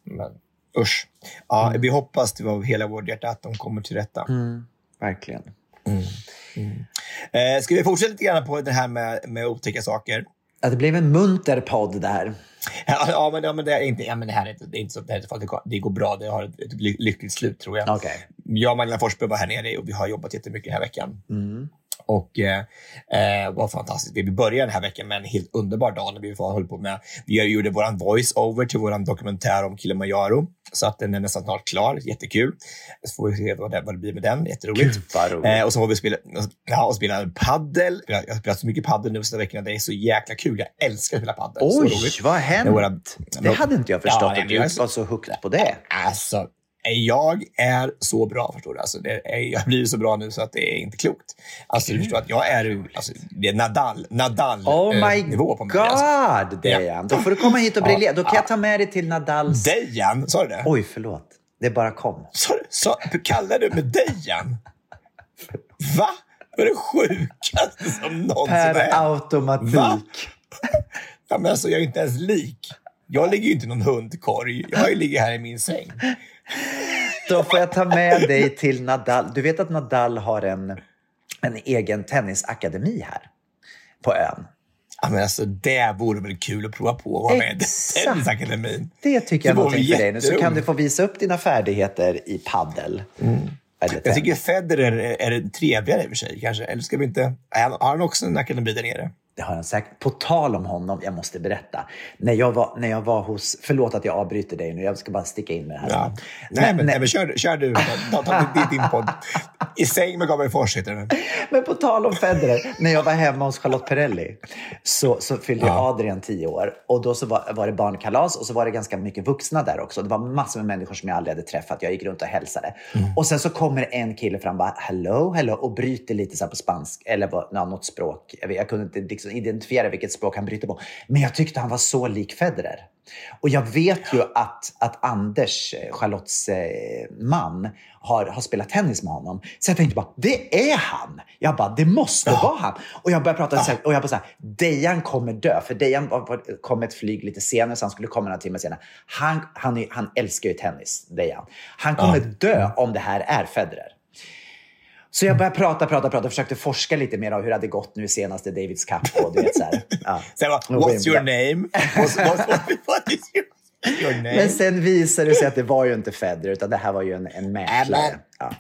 Speaker 4: men, usch. Ja, Vi hoppas av hela vårt hjärta att de kommer till rätta.
Speaker 3: Mm. Verkligen.
Speaker 4: Eh, ska vi fortsätta lite grann på det här med, med otäcka saker?
Speaker 3: Ja, det blev en munter podd där.
Speaker 4: Ja, ja, men, ja, men det är inte, ja, men det här är inte, det är inte så. Det, det, går, det går bra. Det har ett, ett ly- lyckligt slut, tror jag.
Speaker 3: Okej.
Speaker 4: Jag och Magdalena Forsberg var här nere och vi har jobbat jättemycket den här veckan.
Speaker 3: Mm.
Speaker 4: Och eh, eh, var fantastiskt. Vi började den här veckan med en helt underbar dag när vi höll på med, vi gjorde vår voice-over till vår dokumentär om Kilimanjaro. Så att den är nästan snart klar. Jättekul. Så får vi se vad det, vad det blir med den. Jätteroligt.
Speaker 3: Gud, vad.
Speaker 4: Eh, och så har vi spelat, ja, och spelat paddel. Jag har spelat så mycket paddel nu sista veckorna. Det är så jäkla kul. Jag älskar att spela paddel.
Speaker 3: Oj, vad har hänt?
Speaker 4: Våra-
Speaker 3: Det hade inte jag förstått
Speaker 4: Ja,
Speaker 3: att du var så hooked på det.
Speaker 4: Alltså, jag är så bra, förstår du. Alltså, är, jag blivit så bra nu så att det är inte klokt. Alltså, du förstår att jag är, alltså, det är Nadal, Nadal
Speaker 3: Oh
Speaker 4: eh,
Speaker 3: my
Speaker 4: nivå på
Speaker 3: god,
Speaker 4: mig. Alltså.
Speaker 3: Dejan. Då får du komma hit och briljera. Då kan jag ta med dig till Nadals...
Speaker 4: Dejan, sa du det?
Speaker 3: Oj, förlåt. Det bara kom.
Speaker 4: Sa du- kallar du mig Dejan? Va? Det är det sjukaste som någonsin
Speaker 3: Per
Speaker 4: hänt.
Speaker 3: automatik.
Speaker 4: Va? Ja, men alltså, jag är inte ens lik. Jag ligger ju inte i någon hundkorg. Jag ligger här i min säng.
Speaker 3: Då får jag ta med dig till Nadal. Du vet att Nadal har en, en egen tennisakademi här på ön.
Speaker 4: Ja, men alltså, det vore väl kul att prova på att vara med i. Tennisakademin.
Speaker 3: Det tycker jag är någonting för dig nu. Så kan du få visa upp dina färdigheter i paddel. Eller
Speaker 4: Jag tycker Federer är, är trevligare i och för sig. Kanske. Eller ska vi inte... Har han också en akademi där nere?
Speaker 3: Det har han säkert. På tal om honom, jag måste berätta. När jag var, när jag var hos... Förlåt att jag avbryter dig nu, jag ska bara sticka in med det här.
Speaker 4: Ja. Nej, men, nej, men kör, kör du. Ta, ta, din podd. I säng med Gabriel Fors heter den.
Speaker 3: Men på tal om Federer, när jag var hemma hos Charlotte Perrelli så, så fyllde
Speaker 4: Ja.
Speaker 3: Adrian tio år. Och då så var, var det barnkalas och så var det ganska mycket vuxna där också. Det var massor med människor som jag aldrig hade träffat. Jag gick runt och hälsade. Och sen så kommer en kille fram bara hello, hello och bryter lite så här på spansk eller ja, något språk. Jag, vet, jag kunde inte liksom identifiera vilket språk han bryter på. Men jag tyckte han var så lik Federer. Och jag vet ju att, att Anders, eh, Charlottes eh, man, har, har spelat tennis med honom. Så jag tänkte bara, det är han! Jag bara, det måste vara han! Och jag började prata så här, och jag bara så här, Dejan kommer dö. För Dejan kom ett flyg lite senare, så han skulle komma några timmar senare. Han, han, han älskar ju tennis, Dejan. Han kommer dö om det här är Federer. Så jag började prata, prata, prata, försökte forska lite mer av hur det hade gått nu senast i Davids Cup. Och du vet, så här, ja.
Speaker 4: Sen bara, what's your name? What's, what's, what is your, your name?
Speaker 3: Men sen visade det sig att det var ju inte Federer, utan det här var ju en, en mäklare. Ja.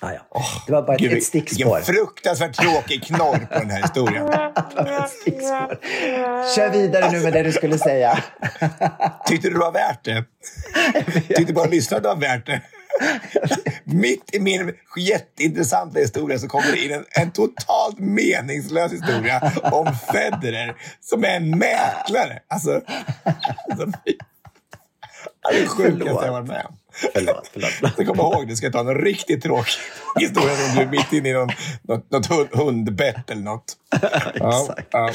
Speaker 3: Ja, ja. Det var bara ett,
Speaker 4: Gud,
Speaker 3: ett stickspår.
Speaker 4: Vilken fruktansvärt tråkig knorr på den här historien.
Speaker 3: Stickspår. Kör vidare nu med det du skulle säga.
Speaker 4: Tyckte du det var värt det? Tyckte bara lyssnarna det var värt det? Mitt i min jätteintressanta historia så kommer det in en, en totalt meningslös historia om Federer som är en mäklare. Alltså, alltså det är det sjukaste jag varit med om.
Speaker 3: Förlåt, förlåt. förlåt.
Speaker 4: Så kom ihåg, du ska ta en riktigt tråkig historia som du är mitt inne i någon, något, något hund, hundbett eller något. Ja,
Speaker 3: Exakt.
Speaker 4: ja.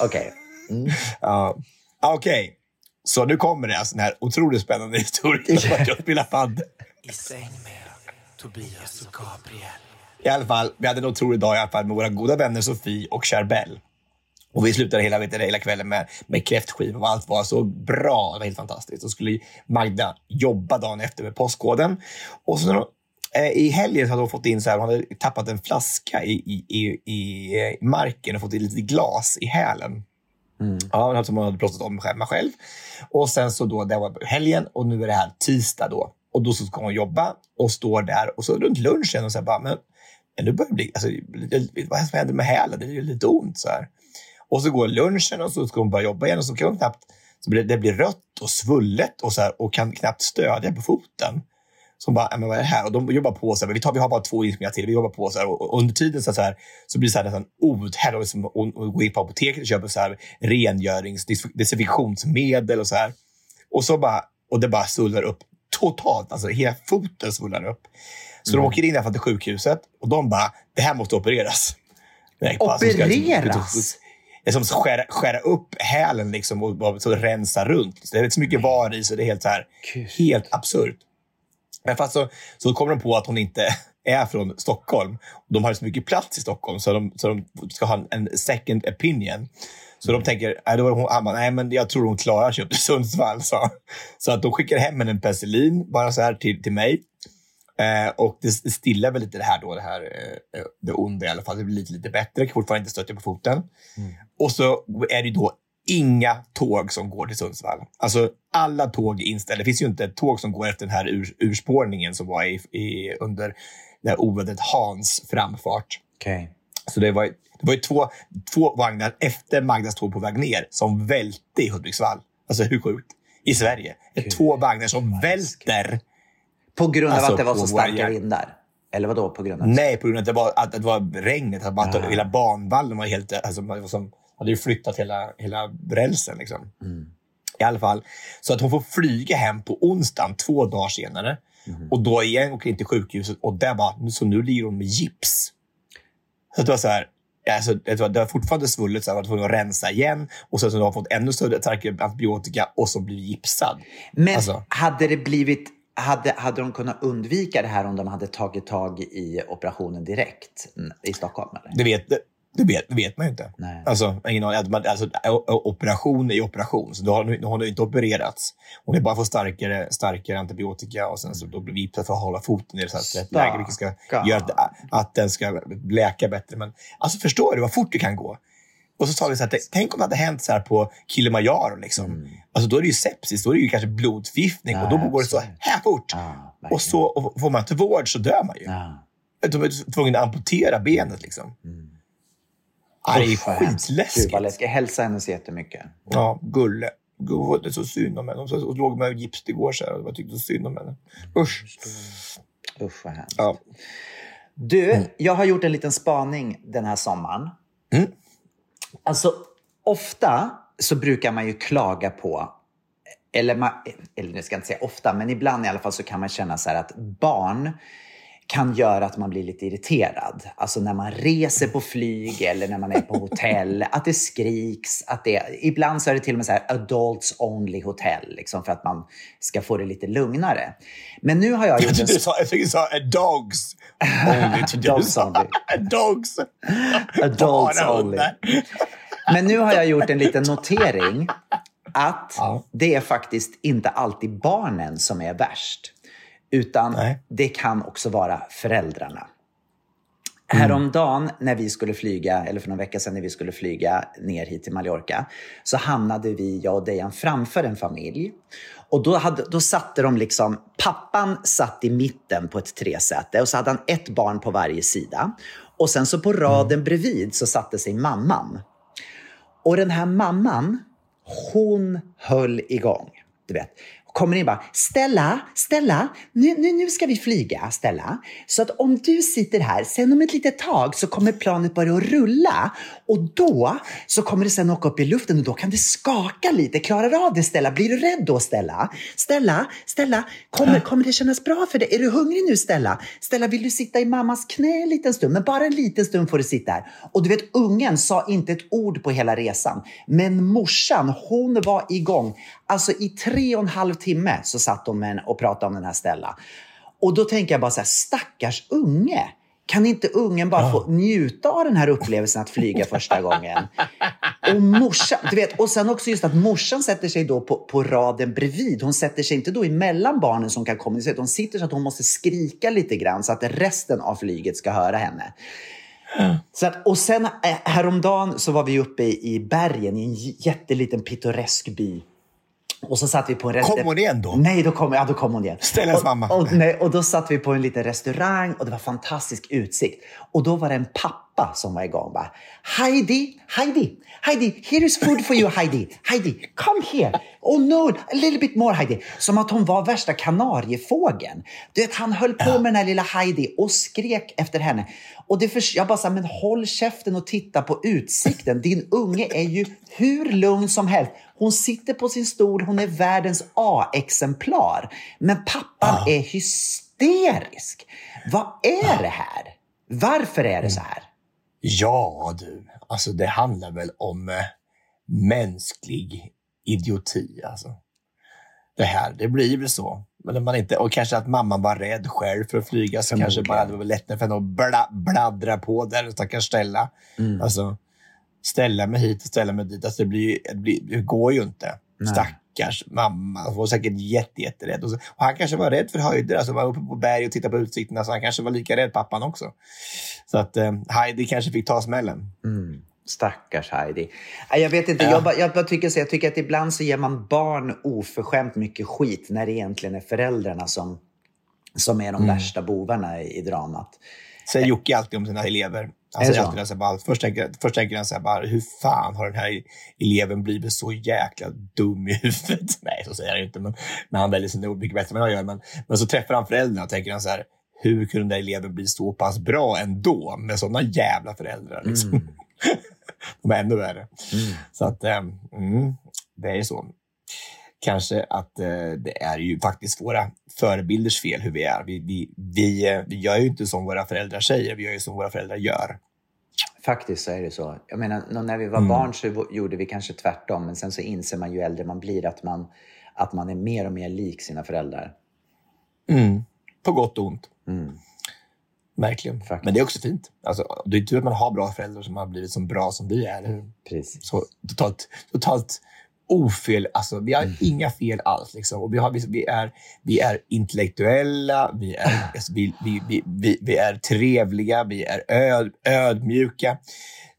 Speaker 3: Okej.
Speaker 4: Ja. Okej, så nu kommer det alltså den här otroligt spännande historien om att jag spelar padel.
Speaker 5: I säng med Tobias och Gabriel.
Speaker 4: I alla fall, vi hade en otrolig dag i alla fall med våra goda vänner Sofie och Charbel. Och vi slutade hela, vet du, hela kvällen med, med kräftskiva och allt var så bra. Det var helt fantastiskt. Så skulle Magda jobba dagen efter med postkoden. Och så eh, i helgen hade hon fått in så här, hon hade tappat en flaska i, i, i, i eh, marken och fått in lite glas i hälen. Ja, något som hon hade plåstrat om hemma själv. Och sen så då, det var helgen och nu är det här tisdag då. Och då så ska hon jobba och står där och så runt lunchen och så här bara, men, men nu börjar det bli, alltså, vad är det som händer med hälen? Det är ju lite ont så här. Och så går lunchen och så ska hon börja jobba igen och så kan hon knappt, så blir det, det blir rött och svullet och så här och kan knappt stödja på foten. Så hon bara, men vad är det här? Och de jobbar på så här, vi, tar, vi har bara två inspelningar till, vi jobbar på så här. Och, och under tiden så, här, så blir det så här nästan outhärdligt. Liksom, och, och gå in på apoteket och köpa så här rengörings, desinfektionsmedel och så här. Och så bara, och det bara svullnar upp totalt. Alltså hela foten svullnar upp. Så de åker in fall till sjukhuset och de bara, det här måste opereras. Så ska-
Speaker 3: Opereras?
Speaker 4: som att skära, skära upp hälen liksom och bara så rensa runt. Det är så mycket var i så det är helt, så här, helt absurt. Men fast så, så kommer de på att hon inte är från Stockholm. De har så mycket plats i Stockholm så de, så de ska ha en, en second opinion. Så de tänker, nej, då hon, han bara, nej men jag tror hon klarar sig upp till Sundsvall. Så, så att de skickar hem en penicillin bara så här till, till mig. Eh, och det stillar väl lite det här då, det här eh, det onda i alla fall. Det blir lite, lite bättre, kan fortfarande inte stötta på foten. Och så är det då inga tåg som går till Sundsvall. Alltså alla tåg är inställda. Det finns ju inte ett tåg som går efter den här ur, urspårningen som var i, i, under det här ovädret Hans framfart.
Speaker 3: Okej.
Speaker 4: Så det var, det var ju två, två vagnar efter Magdas tåg på väg ner som välte i Hudiksvall. Alltså hur sjukt? I Sverige. Två vagnar som välter.
Speaker 3: På grund av
Speaker 4: Alltså,
Speaker 3: att det var så starka vindar? Eller vad då på grund av?
Speaker 4: Nej, på grund av att det var, att det var regnet. Att, att
Speaker 3: Ah.
Speaker 4: hela banvallen var helt... Alltså, man var som, hade ju flyttat hela, hela rälsen. Liksom. I alla fall. Så att hon får flyga hem på onsdagen, två dagar senare. Och då igen åker in till sjukhuset och där bara, så nu ligger hon med gips. Så det var så här, alltså, det, var fortfarande svullet, så här, var tvungen att rensa igen. Och sen så har hon fått ännu större starkare antibiotika och så blivit gipsad.
Speaker 3: Men
Speaker 4: Alltså.
Speaker 3: hade det blivit... Hade, hade de kunnat undvika det här om de hade tagit tag i operationen direkt i Stockholm? Eller?
Speaker 4: Det vet, det, det vet, det vet man ju inte.
Speaker 3: Nej.
Speaker 4: Alltså, ingen aning. Alltså, operation är operation, så då har hon, hon har ju inte opererats. Hon är bara fått starkare, starkare antibiotika och sen så då blir vi för att hålla foten i ett så rätt läge, vilket ska göra att, att den ska läka bättre. Men alltså, förstår du vad fort det kan gå? Och så sa vi så här, tänk om det hade hänt så här på Kilimanjaro. Liksom. Alltså, då är det ju sepsis, då är det ju kanske blodförgiftning och då
Speaker 3: Mm. Ja,
Speaker 4: går det så
Speaker 3: absolut.
Speaker 4: här fort.
Speaker 3: Ja,
Speaker 4: och så och får man inte vård så dör man ju.
Speaker 3: Ja.
Speaker 4: De är tvungna att amputera benet. Liksom. Ja, det är.
Speaker 3: Gud,
Speaker 4: skitläskigt.
Speaker 3: läskigt. Hälsar henne så jättemycket.
Speaker 4: Ja, Gulle. Gud, det är så synd om henne. Hon låg med gips igår så här, och jag tyckte så synd om henne. Usch.
Speaker 3: Usch, vad hemskt.
Speaker 4: Ja.
Speaker 3: Du, jag har gjort en liten spaning den här sommaren.
Speaker 4: Mm.
Speaker 3: Alltså, ofta så brukar man ju klaga på, eller, man, eller jag ska inte säga ofta, men ibland i alla fall så kan man känna så här att barn kan göra att man blir lite irriterad. Alltså när man reser på flyg eller när man är på hotell, att det skriks. Att det, ibland så är det till och med så här adults only hotell, liksom för att man ska få det lite lugnare. Men nu har jag gjort en...
Speaker 4: Jag tyckte du sa dogs only.
Speaker 3: Dogs only.
Speaker 4: Dogs.
Speaker 3: Adults only. Men nu har jag gjort en liten notering att det är faktiskt inte alltid barnen som är värst. Utan
Speaker 4: Nej.
Speaker 3: det kan också vara föräldrarna.
Speaker 4: Mm.
Speaker 3: Häromdagen när vi skulle flyga, eller för några veckor sedan när vi skulle flyga ner hit till Mallorca, så hamnade vi, jag och Dejan, framför en familj. Och då, hade, då satte de liksom, pappan satt i mitten på ett tresäte och så hade han ett barn på varje sida. Och sen så på raden bredvid så satte sig mamman. Och den här mamman, hon höll igång. Du vet. Kommer in bara, Stella, Stella, nu, nu, nu ska vi flyga, Stella. Så att om du sitter här, sen om ett litet tag så kommer planet börja att rulla. Och då så kommer det sen åka upp i luften och då kan det skaka lite. Klarar du av det, Stella? Blir du rädd då, Stella? Stella, Stella, kommer, kommer det kännas bra för dig? Är du hungrig nu, Stella? Stella, vill du sitta i mammas knä en liten stund? Men bara en liten stund får du sitta här. Och du vet, ungen sa inte ett ord på hela resan. Men morsan, hon var igång. Alltså i tre och en halv timme så satt hon med en och pratade om den här Stella. Och då tänker jag bara så här, stackars unge. Kan inte ungen bara få njuta av den här upplevelsen att flyga första gången? Och morsan, du vet, och sen också just att morsan sätter sig då på, på raden bredvid. Hon sätter sig inte då emellan barnen som kan kommunicera. Hon sitter så att hon måste skrika lite grann så att resten av flyget ska höra henne. Så att, och sen eh, häromdagen så var vi uppe i, i bergen i en jätteliten pittoresk by. Och så satt vi på en
Speaker 4: Kom hon igen då?
Speaker 3: Nej, då kom, ja, då kom hon igen.
Speaker 4: Stellas mamma.
Speaker 3: Och, nej, och då satt vi på en liten restaurang och det var fantastisk utsikt. Och då var det en pappa som var igång. Bara, Heidi, Heidi, Heidi, here is food for you Heidi. Heidi, come here. Oh no, a little bit more Heidi. Som att hon var värsta kanariefågeln. Du vet, han höll på med den här lilla Heidi och skrek efter henne. Och det för, jag bara sa, men håll käften och titta på utsikten. Din unge är ju hur lugn som helst. Hon sitter på sin stol, hon är världens A-exemplar. Men pappan är hysterisk. Vad är det här? Varför är det så här?
Speaker 4: Ja du, alltså det handlar väl om eh, mänsklig idioti. Alltså. Det här, det blir väl så. Men när man inte, och kanske att mamman var rädd själv för att flyga, så kanske bara det var lättare för henne att bla, bladdra på där, stackars Stella.
Speaker 3: Mm.
Speaker 4: Alltså, ställa mig hit och ställa mig dit. Alltså, det, blir, det, blir, det går ju inte.
Speaker 3: Nej.
Speaker 4: Stackars mamma. Hon var säkert jätte, jätterädd. Och, så, och han kanske var rädd för höjder. Alltså var uppe på berg och tittade på utsikten. Så han kanske var lika rädd, pappan också. Så att eh, Heidi kanske fick ta smällen.
Speaker 3: Mm. Stackars Heidi. Jag vet inte,
Speaker 4: Ja.
Speaker 3: jag, bara, jag bara tycker så, jag tycker att ibland så ger man barn oförskämt mycket skit när det egentligen är föräldrarna som, som är de
Speaker 4: Mm.
Speaker 3: värsta bovarna i, i dramat.
Speaker 4: Säger Jocke alltid om sina elever. Han
Speaker 3: Är det
Speaker 4: säger
Speaker 3: så?
Speaker 4: alltid det, så här bara, först, tänker, först tänker han så här, bara, hur fan har den här eleven blivit så jäkla dum i huvudet? Nej, så säger han inte, men, men han väljer sina ord mycket bättre än jag gör. Men, men så träffar han föräldrarna och tänker han så här, hur kunde den där eleven bli så pass bra ändå med sådana jävla föräldrar? Liksom. De är ännu värre. Så att, eh, mm, det är så. Kanske att eh, det är ju faktiskt våra förebilders fel hur vi är. Vi, vi, vi, eh, vi gör ju inte som våra föräldrar säger, vi gör ju som våra föräldrar gör.
Speaker 3: Faktiskt så är det så. Jag menar, när vi var
Speaker 4: Mm.
Speaker 3: barn så gjorde vi kanske tvärtom, men sen så inser man ju äldre man blir att man, att man är mer och mer lik sina föräldrar.
Speaker 4: Mm. På gott och ont.
Speaker 3: Mm.
Speaker 4: Verkligen. Men det är också fint. Alltså, det är tur att man har bra föräldrar som har blivit så bra som vi är.
Speaker 3: Precis.
Speaker 4: Så totalt, totalt ofel. Alltså, vi har inga fel alls. Liksom. Och vi, har, vi, vi, är, vi är intellektuella, vi är, alltså, vi, vi, vi, vi, är trevliga, vi är öd, ödmjuka.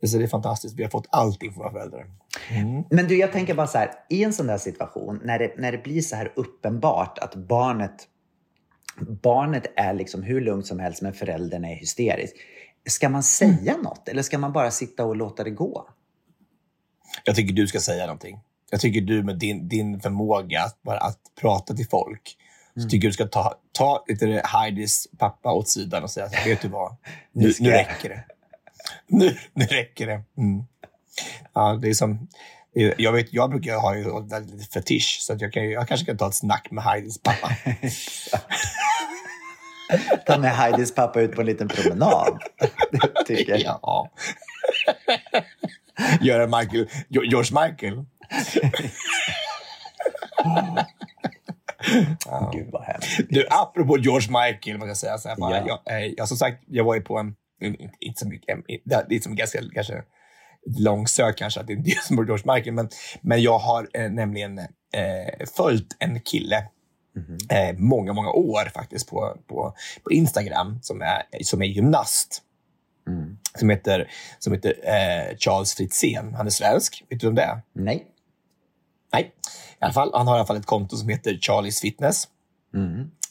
Speaker 4: Så det är fantastiskt. Vi har fått allting från våra föräldrar. Mm.
Speaker 3: Men du, jag tänker bara så här, i en sån där situation, när det, när det blir så här uppenbart att barnet, barnet är liksom hur lugnt som helst, men föräldern är hysterisk. Ska man säga något eller ska man bara sitta och låta det gå?
Speaker 4: Jag tycker du ska säga någonting. Jag tycker du med din, din förmåga att, bara att prata till folk, så tycker jag du ska ta, ta lite Heidis pappa åt sidan och säga, här, vet du vad, nu,
Speaker 3: Nu ska
Speaker 4: nu
Speaker 3: jag."
Speaker 4: räcker det. Nu, nu räcker det. Mm. Ja, det är som, jag, vet, jag brukar ha en väldigt fetisch, så att jag, kan, jag kanske kan ta ett snack med Heidis pappa.
Speaker 3: Ta med Heidis pappa ut på en liten promenad. Det tycker jag.
Speaker 4: Ja. Göra Michael, George Michael.
Speaker 3: Gud vad hemskt.
Speaker 4: Du, apropå George Michael, man kan säga så här, bara,
Speaker 3: Ja.
Speaker 4: jag, eh, jag, som sagt, jag var ju på en, inte så mycket, det är ganska kanske långsökt kanske att det är det som är George Michael, men, men jag har eh, nämligen eh, följt en kille eh, många, många år faktiskt på, på, på Instagram som är, som är gymnast. Som heter, som heter eh, Charles Fritzén. Han är svensk. Vet du vem det är?
Speaker 3: Nej.
Speaker 4: Nej. I alla fall, han har i alla fall ett konto som heter Charlies Fitness.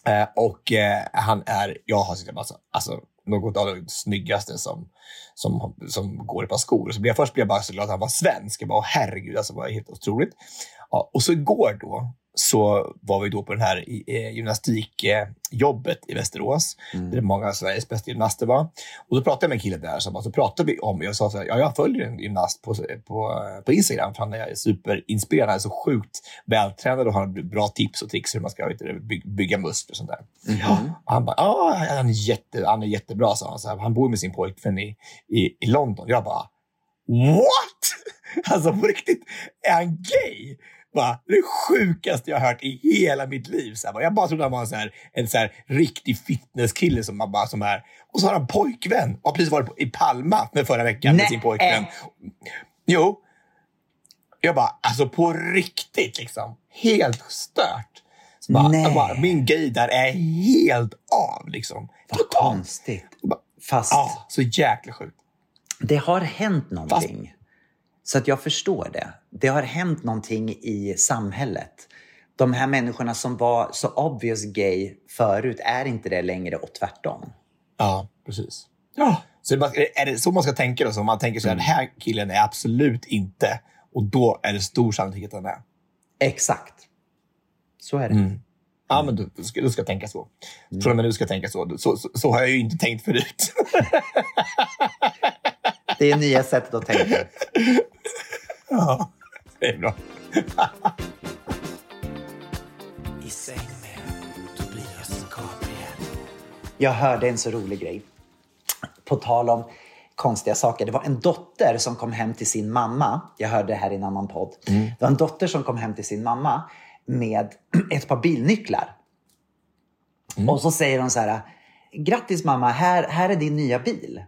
Speaker 4: Eh, och eh, han är, jag har sett alltså, alltså, något av det snyggaste som, som, som går i ett par skor. Så blev jag, först blev jag bara så glad att han var svensk. Jag bara, herregud, alltså, det var helt otroligt. Ja, och så igår då, så var vi då på den här gymnastikjobbet i Västerås, där många av Sveriges bästa gymnaster var. Och då pratade jag med en kille där, så, bara, så pratade vi om, jag sa så här, ja, jag följer en gymnast på, på, på Instagram, för han är superinspirerad, han är så sjukt vältränad och har bra tips och tricks hur man ska by, bygga muskler och sånt där. Ja. Och han bara, ja, han är, jätte, han är jättebra, sa han. Så här, han bor med sin pojkvän i, i, i London. Jag bara, what? Alltså på riktigt, är han gay? Bara, det sjukaste jag har hört i hela mitt liv. Så här, bara, jag bara trodde han var en, så här, en så här, riktig fitnesskille som, man bara, som är... Och så har han pojkvän och har precis varit i Palma med förra veckan med
Speaker 3: Nej.
Speaker 4: sin pojkvän. Jo. Jag bara, alltså på riktigt liksom. Helt stört. Så bara, bara, min gay där är helt av liksom.
Speaker 3: Vad konstigt. Fast
Speaker 4: Ja, så jäkla sjukt.
Speaker 3: det har hänt någonting. Så att jag förstår det. Det har hänt någonting i samhället. De här människorna som var så obvious gay förut är inte det längre och tvärtom.
Speaker 4: Ja, precis. Ja. Så det bara- är det så man ska tänka då? Så man tänker så här, den här killen är absolut inte, och då är det stor sannolikhet att han är.
Speaker 3: Exakt. Så är det.
Speaker 4: Mm. Ja, men du, du, ska, du ska tänka så. Från och med nu ska jag tänka så. Så, så. så har jag ju inte tänkt förut.
Speaker 3: Det är nya sättet att tänka.
Speaker 4: ja, det är bra.
Speaker 5: I säng med Tobias Gabriel.
Speaker 3: Jag hörde en så rolig grej. På tal om konstiga saker. Det var en dotter som kom hem till sin mamma. Jag hörde det här i en annan podd. Det var en dotter som kom hem till sin mamma med ett par bilnycklar. Och så säger hon så här, grattis mamma, här, här är din nya bil.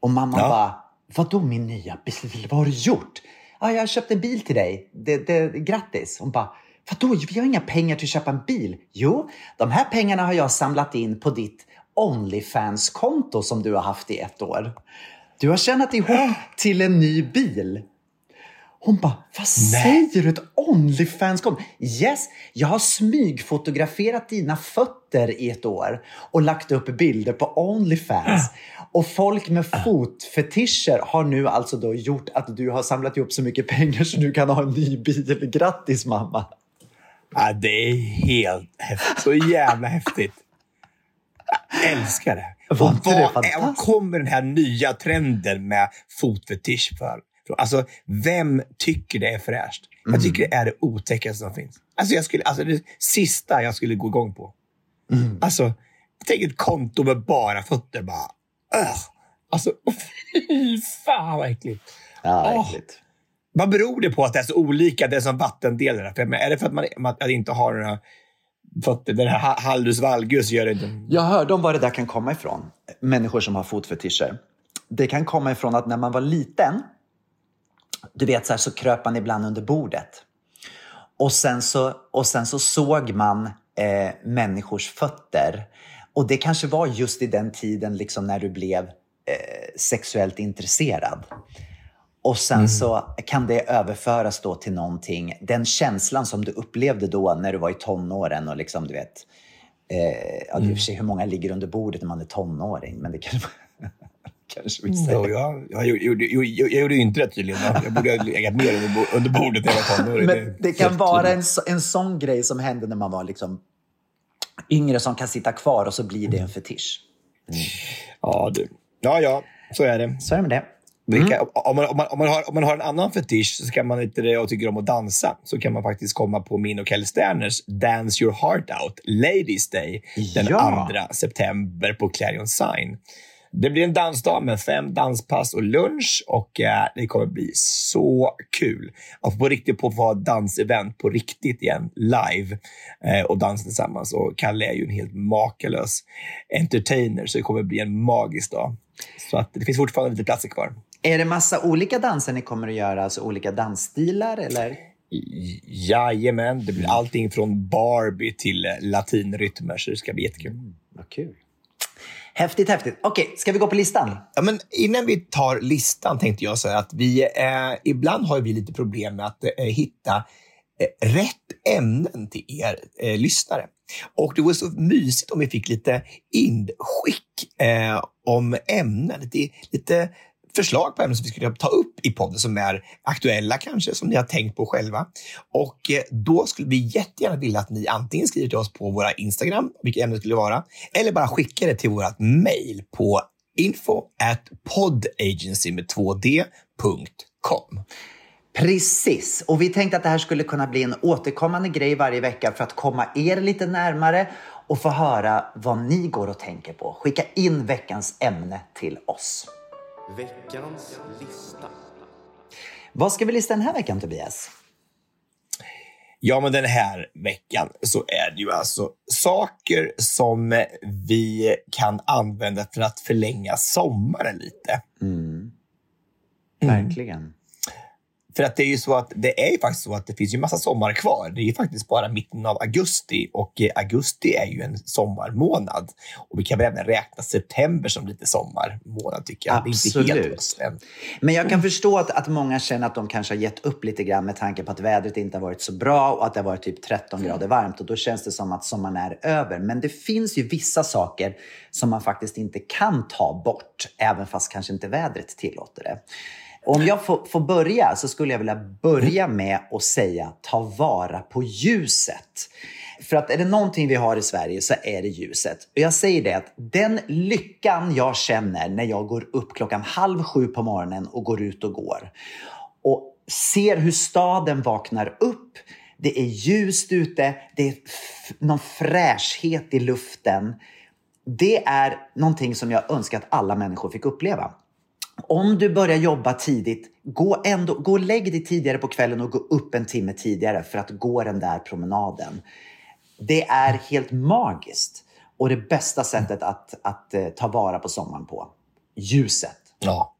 Speaker 3: Och mamma
Speaker 4: Ja.
Speaker 3: bara, vadå min nya bil? Vad har du gjort? Ja, jag har köpt en bil till dig. Det, det, grattis. Hon bara, vadå? Vi har inga pengar till att köpa en bil. Jo, de här pengarna har jag samlat in på ditt Onlyfans-konto som du har haft i ett år. Du har tjänat ihop till en ny bil. Hon bara, vad säger du? Ett Onlyfans-konto? Yes, jag har smygfotograferat dina fötter i ett år och lagt upp bilder på Onlyfans. Och folk med fotfetischer har nu alltså då gjort att du har samlat ihop så mycket pengar så du kan ha en ny bil. Grattis mamma!
Speaker 4: Ja, det är helt häftigt. Så jävla häftigt. Jag älskar det.
Speaker 3: Var
Speaker 4: Och
Speaker 3: det
Speaker 4: vad är-
Speaker 3: fantastiskt?
Speaker 4: kommer den här nya trenden med fotfetisch för? Alltså, vem tycker det är fräscht?
Speaker 3: Mm.
Speaker 4: Jag tycker det är det otäckaste som finns. Alltså, jag skulle, alltså det sista jag skulle gå igång på.
Speaker 3: Mm.
Speaker 4: Alltså, tänk ett konto med bara fötter. Bara, Ugh. Alltså, fy fan vad äckligt.
Speaker 3: Ja, äckligt.
Speaker 4: Vad beror det på att det är så olika? Det är som. För menar, Är det för att man, man att inte har några fötter? Den här ha- hallus valgus gör det inte.
Speaker 3: Jag hörde om var det där kan komma ifrån. Människor som har fotfetischer. Det kan komma ifrån att när man var liten, du vet så här så kröp man ibland under bordet. Och sen så, och sen så såg man eh, människors fötter. Och det kanske var just i den tiden liksom när du blev eh, sexuellt intresserad. Och sen så kan det överföras då till någonting, den känslan som du upplevde då när du var i tonåren och liksom du vet, eh, ja, är i och för sig hur många ligger under bordet när man är tonåring, men det kanske, kanske vi säger.
Speaker 4: Jo, jag, jag, gjorde, jag, jag, gjorde inte det tydligen. Jag borde ha legat mer under, bo- under bordet när jag var tonåring.
Speaker 3: Men det kan vara
Speaker 4: tydligt.
Speaker 3: en, en sån grej som hände när man var liksom yngre som kan sitta kvar och så blir det en fetisch.
Speaker 4: Ja, du. Ja, ja, så är det.
Speaker 3: Så är det med det.
Speaker 4: Kan, om, man, om, man, om, man har, om man har en annan fetisch så kan man inte det och tycker om att dansa så kan man faktiskt komma på min och Kalle Sterners Dance your heart out Ladies Day den
Speaker 3: Ja.
Speaker 4: 2 september på Clarion Sign. Det blir en dansdag med fem danspass och lunch och eh, det kommer bli så kul att på riktigt ha ett dansevent på riktigt igen live eh, och dansa tillsammans. Och Kalle är ju en helt makalös entertainer så det kommer bli en magisk dag. Så att det finns fortfarande lite platser kvar.
Speaker 3: Är det massa olika danser ni kommer att göra, alltså olika dansstilar eller?
Speaker 4: Jajamän, det blir allting från Barbie till eh, latinrytmer, så det ska bli jättekul.
Speaker 3: Vad kul. Häftigt, häftigt. Okej, ska vi gå på listan?
Speaker 4: Ja, men innan vi tar listan tänkte jag säga att vi eh, ibland har vi lite problem med att eh, hitta eh, rätt ämnen till er eh, lyssnare. Och det vore så mysigt om vi fick lite inskick eh, om ämnen, lite, lite förslag på ämnen som vi skulle ta upp i podden som är aktuella kanske, som ni har tänkt på själva. Och eh, då skulle vi jättegärna vilja att ni antingen skriver till oss på våra Instagram, vilket ämne det skulle vara, eller bara skickar det till vårt mejl på info at podagency med 2d.com.
Speaker 3: Precis, och vi tänkte att det här skulle kunna bli en återkommande grej varje vecka för att komma er lite närmare och få höra vad ni går och tänker på. Skicka in veckans ämne till oss.
Speaker 5: Veckans lista.
Speaker 3: Vad ska vi lista den här veckan, Tobias?
Speaker 4: Ja, men den här veckan så är det ju alltså saker som vi kan använda för att förlänga sommaren lite.
Speaker 3: Mm. Verkligen.
Speaker 4: För att det är ju så att det är ju faktiskt så att det finns ju massa sommar kvar. Det är ju faktiskt bara mitten av augusti och eh, augusti är ju en sommarmånad. Och vi kan väl även räkna september som lite sommarmånad tycker jag. Det är inte
Speaker 3: Absolut.
Speaker 4: helt höst än.
Speaker 3: Men jag kan förstå att, att många känner att de kanske har gett upp lite grann med tanke på att vädret inte har varit så bra och att det har varit typ 13 grader varmt och då känns det som att sommaren är över. Men det finns ju vissa saker som man faktiskt inte kan ta bort, även fast kanske inte vädret tillåter det. Om jag får, får börja så skulle jag vilja börja med att säga ta vara på ljuset. För att är det någonting vi har i Sverige så är det ljuset. Och jag säger det att den lyckan jag känner när jag går upp klockan halv sju på morgonen och går ut och går och ser hur staden vaknar upp. Det är ljust ute, det är någon fräschhet i luften. Det är någonting som jag önskar att alla människor fick uppleva. Om du börjar jobba tidigt, gå, ändå, gå och lägg dig tidigare på kvällen och gå upp en timme tidigare för att gå den där promenaden. Det är helt magiskt och det bästa sättet att, att eh, ta vara på sommaren på. Ljuset.
Speaker 4: Ja.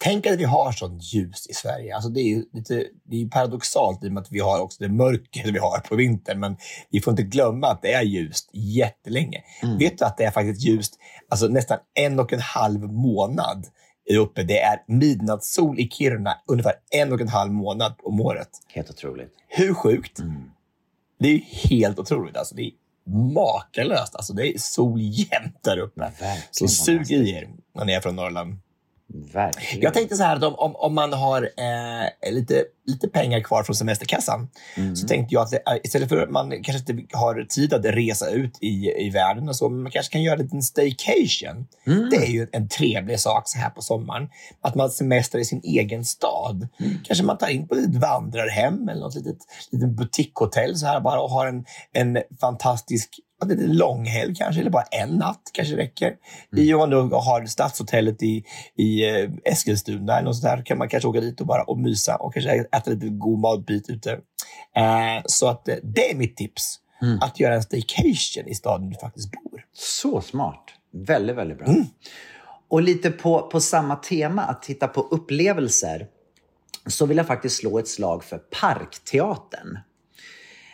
Speaker 4: Tänk att vi har sånt ljus i Sverige. Alltså det är ju lite, det är paradoxalt i och med att vi har också det mörker vi har på vintern. Men vi får inte glömma att det är ljust jättelänge.
Speaker 3: Mm.
Speaker 4: Vet du att det är faktiskt ljust alltså nästan en och en halv månad uppe. Det är midnattssol i Kiruna ungefär en och en halv månad om året.
Speaker 3: Helt otroligt.
Speaker 4: Hur sjukt?
Speaker 3: Mm.
Speaker 4: Det är helt otroligt. Alltså det är makalöst. Alltså det är sol jämt där uppe.
Speaker 3: Verkligen
Speaker 4: Så sug i er när ni är från Norrland.
Speaker 3: Verkligen.
Speaker 4: Jag tänkte så här att om, om, om man har eh, lite, lite pengar kvar från semesterkassan
Speaker 3: Mm.
Speaker 4: så tänkte jag att är- istället för att man kanske inte har tid att resa ut i, i världen och så, men man kanske kan göra en liten staycation.
Speaker 3: Mm.
Speaker 4: Det är ju en trevlig sak så här på sommaren. Att man semestrar i sin egen stad.
Speaker 3: Mm.
Speaker 4: Kanske man tar in på ett vandrarhem eller något litet, litet butikshotell så här bara och har en, en fantastisk ja, det är en långhelg kanske, eller bara en natt kanske räcker. I om man då har stadshotellet i, i eh, Eskilstuna eller något sånt där, kan man kanske åka dit och bara och mysa och kanske äta lite god matbit ute. Eh, så att eh, det är mitt tips. Att göra en staycation i staden du faktiskt bor.
Speaker 3: Så smart. Väldigt, väldigt bra. Och lite på, på samma tema, att titta på upplevelser, så vill jag faktiskt slå ett slag för Parkteatern.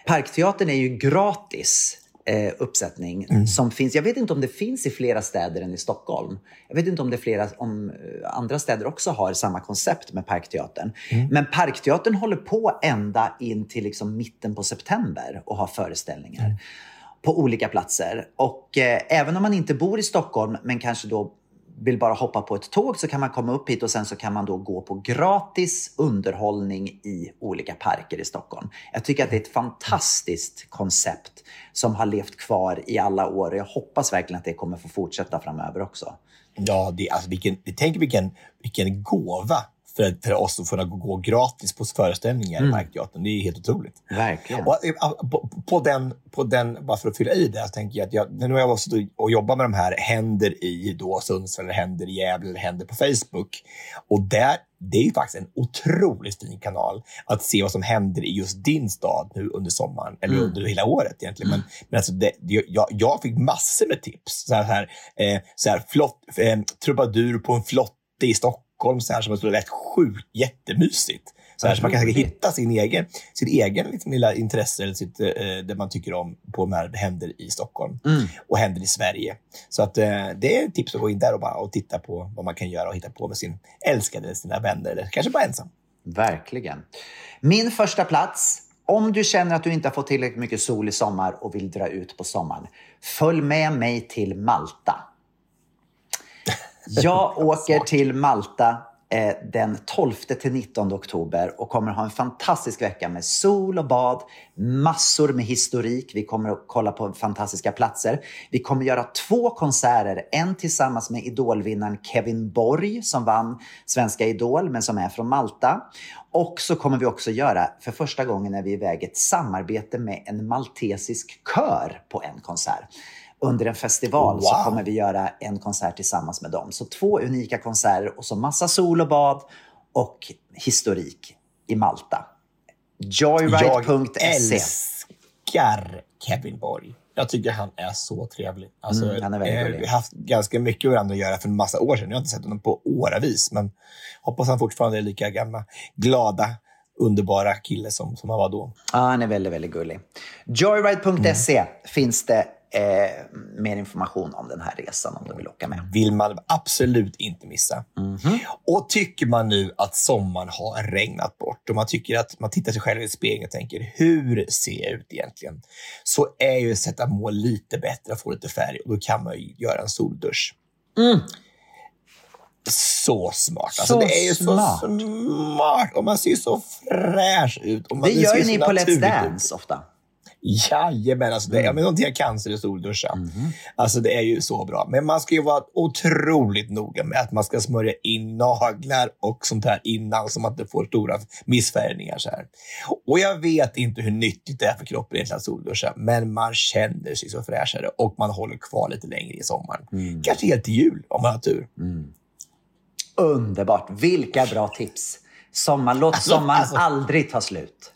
Speaker 3: Parkteatern är ju gratis eh, uppsättning som finns. Jag vet inte om det finns i flera städer än i Stockholm. Jag vet inte om det är flera, om eh, andra städer också har samma koncept med Parkteatern. Men Parkteatern håller på ända in till liksom mitten på september och har föreställningar på olika platser. Och eh, även om man inte bor i Stockholm men kanske då vill bara hoppa på ett tåg så kan man komma upp hit och sen så kan man då gå på gratis underhållning i olika parker i Stockholm. Jag tycker att det är ett fantastiskt koncept som har levt kvar i alla år och jag hoppas verkligen att det kommer få fortsätta framöver också.
Speaker 4: Ja, det, alltså vilken, tänk vilken, vilken gåva för, för oss att få gå gratis på föreställningar i Parkteatern. Det är helt otroligt.
Speaker 3: Verkligen.
Speaker 4: Och, eh, på, på, den, på den, bara för att fylla i det, så tänker jag att jag, nu har jag suttit och jobbat med de här händer i då Sundsvall, händer i Gävle, eller händer på Facebook. Och där, det är ju faktiskt en otroligt fin kanal att se vad som händer i just din stad nu under sommaren, eller
Speaker 3: Mm.
Speaker 4: under hela året egentligen. Men, men alltså det, det- jag, jag fick massor med tips. Så här, så här, eh, så här flott, eh, trubadur på en flotte i Stockholm, så här, som är rätt sjukt jättemysigt. Så, här, så man kan
Speaker 3: roligt.
Speaker 4: hitta sin egen, sin egen liksom, lilla intresse, eller sitt, eh, det man tycker om på de här händer i Stockholm
Speaker 3: Mm.
Speaker 4: och händer i Sverige. Så att, eh, det är ett tips att gå in där och, bara, och titta på vad man kan göra och hitta på med sin älskade, eller sina vänner, eller kanske bara ensam.
Speaker 3: Verkligen. Min första plats. Om du känner att du inte har fått tillräckligt mycket sol i sommar och vill dra ut på sommaren, följ med mig till Malta. Jag åker till Malta eh, den 12 till 19 oktober och kommer ha en fantastisk vecka med sol och bad, massor med historik. Vi kommer att kolla på fantastiska platser. Vi kommer göra två konserter, en tillsammans med idolvinnaren Kevin Borg som vann Svenska Idol men som är från Malta. Och så kommer vi också göra, för första gången är vi iväg, ett samarbete med en maltesisk kör på en konsert under en festival så
Speaker 4: Wow.
Speaker 3: kommer vi göra en konsert tillsammans med dem. Så två unika konserter och så massa sol och bad och historik i Malta.
Speaker 4: Jag
Speaker 3: Joyride.se.
Speaker 4: älskar Kevin Borg. Jag tycker han är så trevlig. Alltså,
Speaker 3: Mm, han är väldigt
Speaker 4: eh,
Speaker 3: gullig.
Speaker 4: Vi har haft ganska mycket varandra att göra för en massa år sedan. Jag har inte sett honom på åravis, men hoppas han fortfarande är lika gamla, glada, underbara kille som, som han var då.
Speaker 3: Ja, han är väldigt, väldigt gullig. Joyride.se finns det eh, mer information om den här resan om du vill åka med.
Speaker 4: vill man absolut inte missa.
Speaker 3: Mhm.
Speaker 4: Och tycker man nu att sommaren har regnat bort och man tycker att man tittar sig själv i spegeln och tänker hur ser jag ut egentligen? Så är ju sätt att må lite bättre få lite färg och då kan man ju göra en soldusch. Så smart. Alltså,
Speaker 3: Så
Speaker 4: det är ju
Speaker 3: smart.
Speaker 4: så smart och man ser så fräsch ut. Och man,
Speaker 3: Det gör ju ni på Let's
Speaker 4: naturligt ut.
Speaker 3: Dance ofta.
Speaker 4: Jajamän, alltså det,
Speaker 3: Mm.
Speaker 4: ja, men kan så är det solduscha. Alltså det är ju så bra. Men man ska ju vara otroligt noga med att man ska smörja in naglar och sånt här innan så man inte får stora missfärgningar. Så här. Och jag vet inte hur nyttigt det är för kroppen egentligen att solduscha, men man känner sig så fräschare och man håller kvar lite längre i sommaren.
Speaker 3: Mm.
Speaker 4: Kanske helt till jul om man har tur.
Speaker 3: Underbart. Vilka bra tips. Sommarlåt
Speaker 4: Alltså,
Speaker 3: som man
Speaker 4: alltså.
Speaker 3: aldrig tar slut.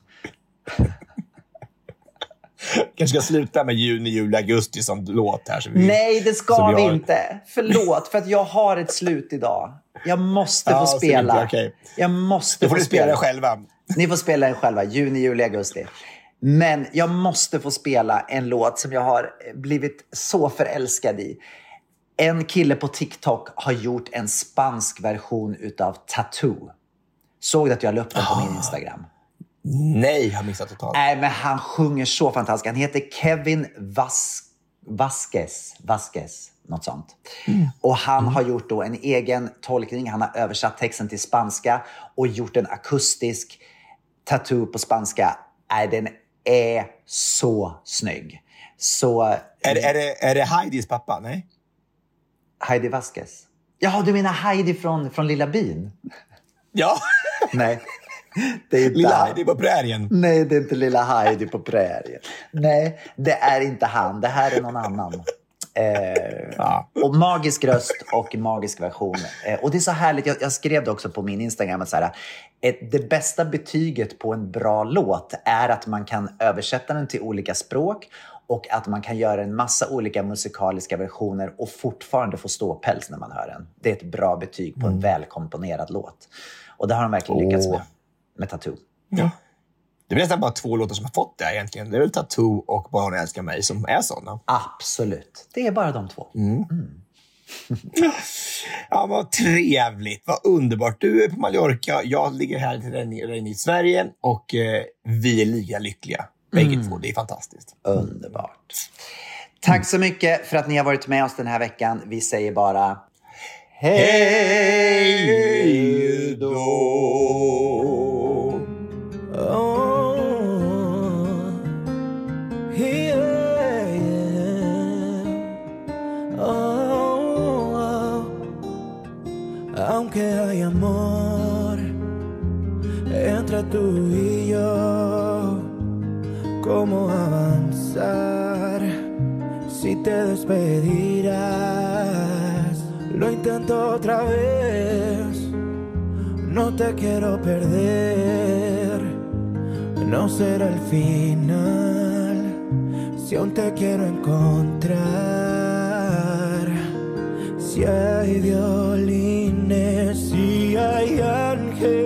Speaker 4: Kanske ska sluta med juni, juli, augusti som låt här. Vi,
Speaker 3: Nej, det ska vi
Speaker 4: har-
Speaker 3: inte. Förlåt, för att jag har ett slut idag. Jag måste få spela.
Speaker 4: mycket, okej.
Speaker 3: Jag måste
Speaker 4: Då får
Speaker 3: få
Speaker 4: ni spela det själva.
Speaker 3: Ni får spela den själva, juni, juli, augusti. Men jag måste få spela en låt som jag har blivit så förälskad i. En kille på TikTok har gjort en spansk version utav Tattoo. Såg du att jag la upp den på min Instagram?
Speaker 4: Nej, jag har missat totalt.
Speaker 3: Nej, men han sjunger så fantastiskt. Han heter Kevin Vas Vasquez. Vasquez, något sånt. Och han har gjort då en egen tolkning. Han har översatt texten till spanska och gjort en akustisk tattoo på spanska. Nej, den är så snygg. Så...
Speaker 4: Är, är, det, är det Heidis pappa? Nej?
Speaker 3: Heidi Vasquez. Ja, du menar Heidi från, från Lilla byn?
Speaker 4: Ja,
Speaker 3: Nej. Det är inte
Speaker 4: lilla
Speaker 3: han.
Speaker 4: Heidi på prärien.
Speaker 3: Nej, det är inte lilla Heidi på prärien. Nej, det är inte han. Det här är någon annan. Eh,
Speaker 4: Ja.
Speaker 3: och magisk röst och magisk version. Eh, och det är så härligt. Jag, jag skrev det också på min Instagram. Att så här, ett, det bästa betyget på en bra låt är att man kan översätta den till olika språk och att man kan göra en massa olika musikaliska versioner och fortfarande få ståpäls när man hör den. Det är ett bra betyg på en välkomponerad låt. Och det har de verkligen lyckats
Speaker 4: Åh.
Speaker 3: med, med Tattoo.
Speaker 4: Ja. Det är nästan bara två låtar som har fått det egentligen. Det är väl Tattoo och Bara hon älskar mig som är sådana.
Speaker 3: Absolut. Det är bara de två.
Speaker 4: Ja, vad trevligt. Vad underbart. Du är på Mallorca, jag ligger här i Sverige och eh, vi är lika lyckliga. Bägge två. Det är fantastiskt.
Speaker 3: Underbart. Tack så mycket för att ni har varit med oss den här veckan. Vi säger bara hej då.
Speaker 5: Aunque hay amor entre tú y yo, ¿cómo avanzar si te despedirás? Lo intento otra vez, no te quiero perder, no será el final si aún te quiero encontrar. Si hay violines, si hay ángeles,